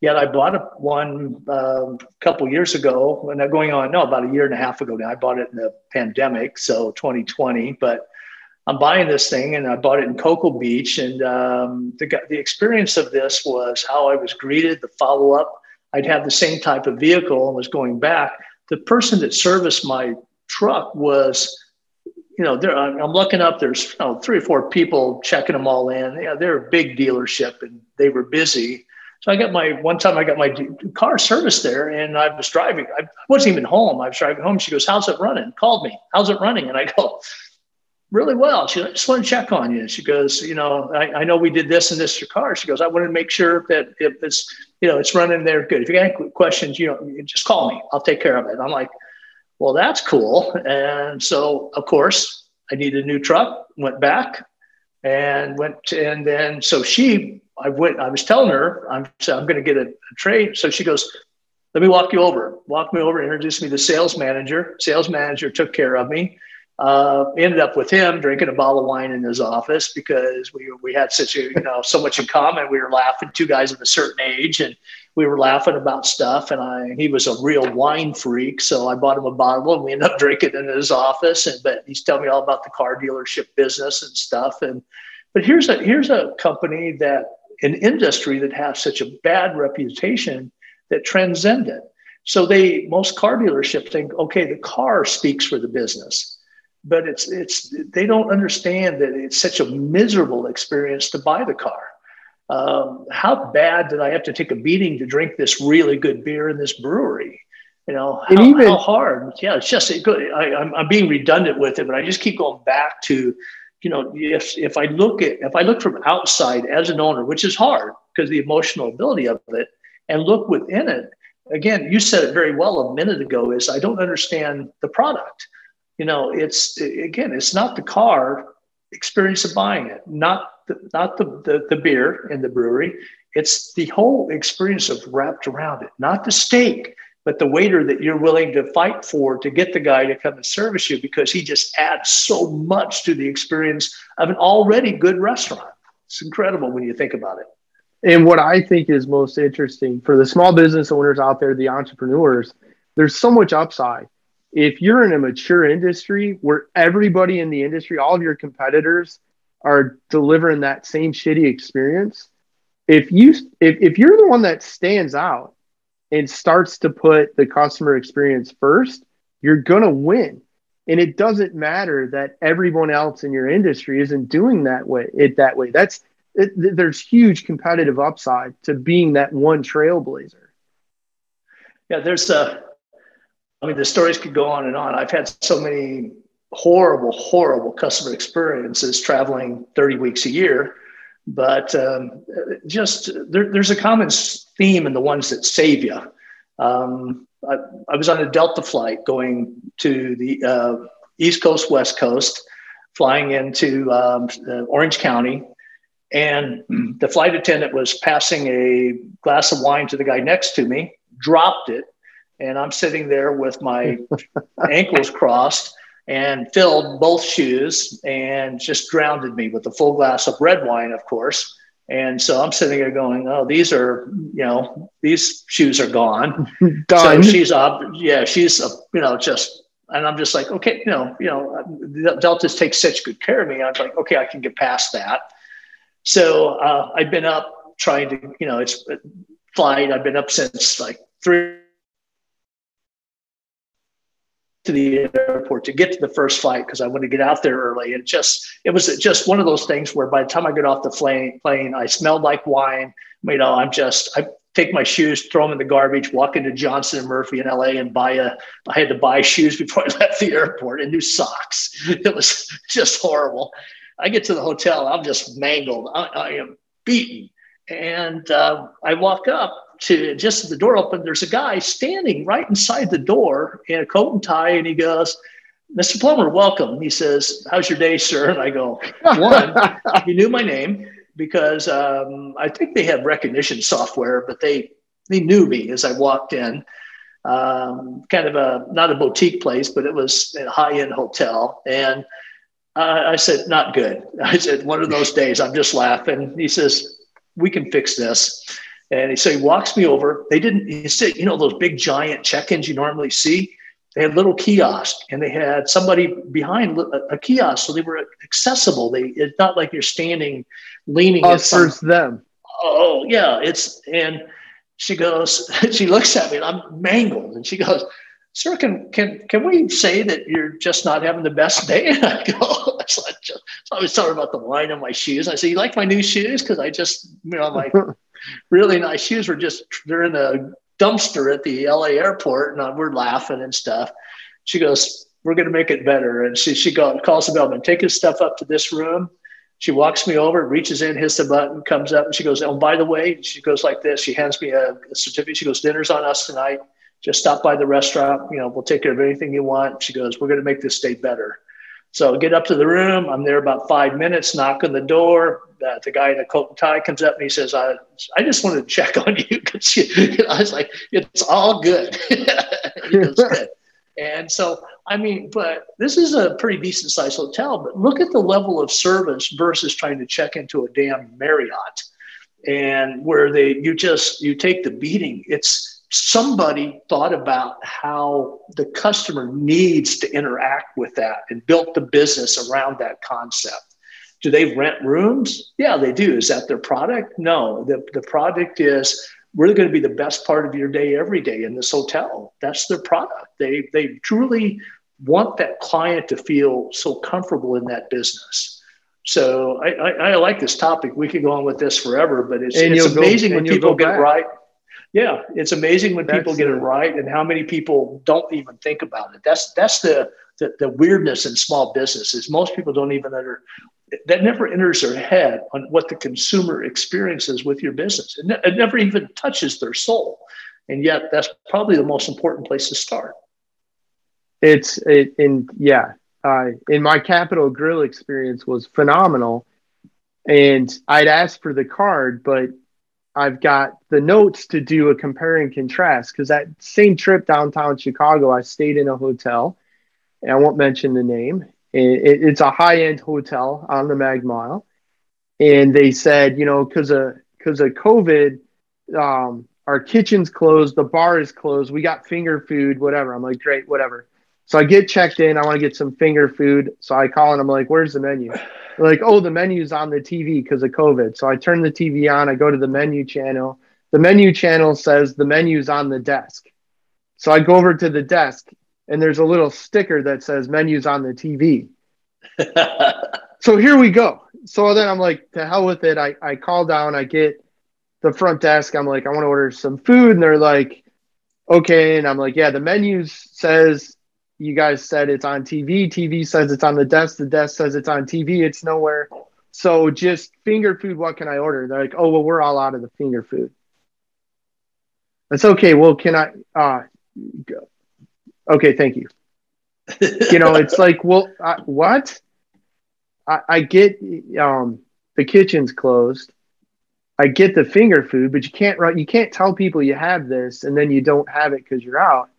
Yet I bought a, one uh, a couple years ago, and going on no about a year and a half ago now. I bought it in the pandemic, so 2020. But I'm buying this thing, and I bought it in Cocoa Beach, and um, the the experience of this was how I was greeted, the follow up. I'd have the same type of vehicle and was going back. The person that serviced my truck was you know, there, I'm looking up. There's you know, three or four people checking them all in. Yeah, they're a big dealership, and they were busy. So I got my one time I got my car serviced there, and I was driving. I wasn't even home. I was driving home. She goes, "How's it running?" Called me. "How's it running?" And I go, "Really well." She goes, "I just want to check on you." She goes, "You know, I, I know we did this and this to your car." She goes, "I want to make sure that if it's you know it's running there good. If you got any questions, you know, just call me. I'll take care of it." I'm like well, that's cool. And so, of course, I needed a new truck, went back and went, to, and then, so she, I went, I was telling her, I'm, so I'm going to get a, a trade. So she goes, let me walk you over, walk me over, introduced me to sales manager. Sales manager took care of me. Uh, ended up with him drinking a bottle of wine in his office because we, we had such a, you know, so much in common. We were laughing, two guys of a certain age, and we were laughing about stuff. And I, he was a real wine freak. So I bought him a bottle and we ended up drinking in his office. And, but he's telling me all about the car dealership business and stuff. And, but here's a, here's a company that an industry that has such a bad reputation that transcend it. So they, most car dealerships think, okay, the car speaks for the business but it's it's they don't understand that it's such a miserable experience to buy the car. Um, how bad did I have to take a beating to drink this really good beer in this brewery? You know, how, even, how hard? Yeah, it's just it, I, I'm, I'm being redundant with it, but I just keep going back to, you know, if if I look at if I look from outside as an owner, which is hard because the emotional ability of it, and look within it. Again, you said it very well a minute ago. Is I don't understand the product you know, it's again, it's not the car experience of buying it, not the, not the, the, the beer in the brewery. It's the whole experience of wrapped around it, not the steak, but the waiter that you're willing to fight for to get the guy to come and service you because he just adds so much to the experience of an already good restaurant. It's incredible when you think about it. And what I think is most interesting for the small business owners out there, the entrepreneurs, there's so much upside if you're in a mature industry where everybody in the industry, all of your competitors are delivering that same shitty experience, if you if, if you're the one that stands out and starts to put the customer experience first, you're gonna win. And it doesn't matter that everyone else in your industry isn't doing that way it that way. That's it, there's huge competitive upside to being that one trailblazer. Yeah, there's a I mean, the stories could go on and on. I've had so many horrible, horrible customer experiences traveling 30 weeks a year. But um, just there, there's a common theme in the ones that save you. Um, I, I, was on a Delta flight going to the uh, East Coast, West Coast, flying into um, Orange County. And the flight attendant was passing a glass of wine to the guy next to me, dropped it, and I'm sitting there with my ankles crossed and filled both shoes and just drowned me with a full glass of red wine, of course. And so I'm sitting there going, "Oh, these are, you know, these shoes are gone." Done. So she's up, yeah, she's, uh, you know, just, and I'm just like, okay, you know, you know, Deltas take such good care of me. I'm like, okay, I can get past that. So uh, I've been up trying to, you know, it's flight. I've been up since like three to the airport to get to the first flight because I want to get out there early. And just it was just one of those things where by the time I get off the plane, plane I smelled like wine. You know, I'm just I take my shoes, throw them in the garbage, walk into Johnston and Murphy in LA and buy a. I had to buy shoes before I left the airport and new socks. It was just horrible. I get to the hotel, I'm just mangled. I, I am beaten, and uh, I walk up to just as the door opened, there's a guy standing right inside the door in a coat and tie, and he goes, Mr. Plummer, welcome. He says, How's your day, sir? And I go, One, he knew my name because um, I think they have recognition software, but they they knew me as I walked in. Um, kind of a not a boutique place, but it was a high end hotel, and uh, I said, "Not good." I said, "One of those days." I'm just laughing. He says, "We can fix this." And so he walks me over. They didn't, he said, you know, those big giant check ins you normally see? They had little kiosks and they had somebody behind a, kiosk. So they were accessible. They, it's not like you're standing leaning. Us versus them. Oh, oh, yeah. It's, and she goes, she looks at me and I'm mangled. And she goes, Sir, can can can we say that you're just not having the best day? And I go, so I was talking about the wine on my shoes. I said, You like my new shoes? Because I just, you know, my really nice shoes were just they're in a dumpster at the LA airport, and we're laughing and stuff. She goes, "We're going to make it better," and she she goes, calls the bellman, take his stuff up to this room. She walks me over, reaches in, hits the button, comes up, and she goes, "Oh, by the way," she goes like this. She hands me a, a certificate. She goes, "Dinner's on us tonight. Just stop by the restaurant. You know, we'll take care of anything you want." She goes, "We're going to make this day better." So I get up to the room. I'm there about five minutes, knock on the door. Uh, the guy in a coat and tie comes up and he says, I, I just wanted to check on you. Because you know, I was like, it's all good. And so, I mean, but this is a pretty decent sized hotel, but look at the level of service versus trying to check into a damn Marriott and where they, you just, you take the beating. It's, somebody thought about how the customer needs to interact with that and built the business around that concept. Do they rent rooms? Yeah, they do. Is that their product? No. The, the product is we're going to be the best part of your day every day in this hotel. That's their product. They, they truly want that client to feel so comfortable in that business. So I, I, I like this topic. We could go on with this forever, but it's, it's amazing go, when people get right yeah, it's amazing when that's people get it right and how many people don't even think about it. That's that's the the, the weirdness in small business is most people don't even under that never enters their head on what the consumer experiences with your business. It, ne- it never even touches their soul, and yet that's probably the most important place to start. It's it, in yeah. Uh, in my Capital Grille experience was phenomenal, and I'd asked for the card, but I've got the notes to do a compare and contrast because that same trip downtown Chicago, I stayed in a hotel, and I won't mention the name. It, it's a high end hotel on the Mag Mile, and they said, you know, because of because of COVID, um, our kitchen's closed, the bar is closed, we got finger food, whatever. I'm like, great, whatever. So I get checked in. I want to get some finger food. So I call and I'm like, where's the menu? like, oh, the menu's on the TV because of COVID. So I turn the TV on. I go to the menu channel. The menu channel says the menu's on the desk. So I go over to the desk and there's a little sticker that says menus on the TV. so here we go. So then I'm like, to hell with it. I, I call down, I get the front desk. I'm like, I want to order some food. And they're like, okay. And I'm like, yeah, the menu says you guys said it's on TV. TV says it's on the desk. The desk says it's on TV. It's nowhere. So just finger food. What can I order? They're like, oh well, we're all out of the finger food. That's okay. Well, can I? Uh, go. Okay, thank you. you know, it's like, well, I, what? I, I get um, the kitchen's closed. I get the finger food, but you can't you can't tell people you have this and then you don't have it because you're out.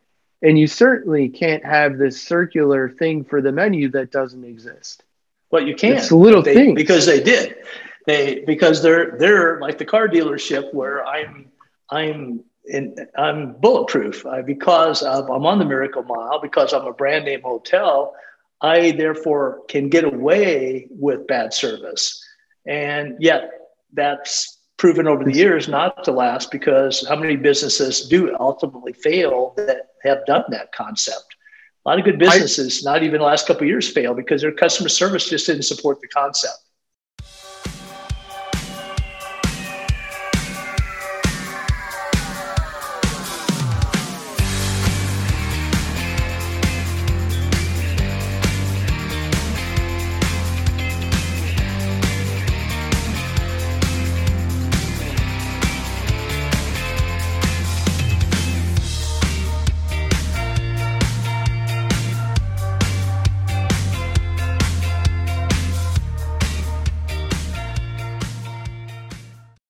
And you certainly can't have this circular thing for the menu that doesn't exist. Well, you can't. It's a little they, thing because they did. They because they're they're like the car dealership where I'm I'm in I'm bulletproof I, because of, I'm on the Miracle Mile because I'm a brand name hotel. I therefore can get away with bad service, and yet that's proven over the years not to last because how many businesses do ultimately fail that have done that concept A lot of good businesses, I, not even the last couple years, fail because their customer service just didn't support the concept.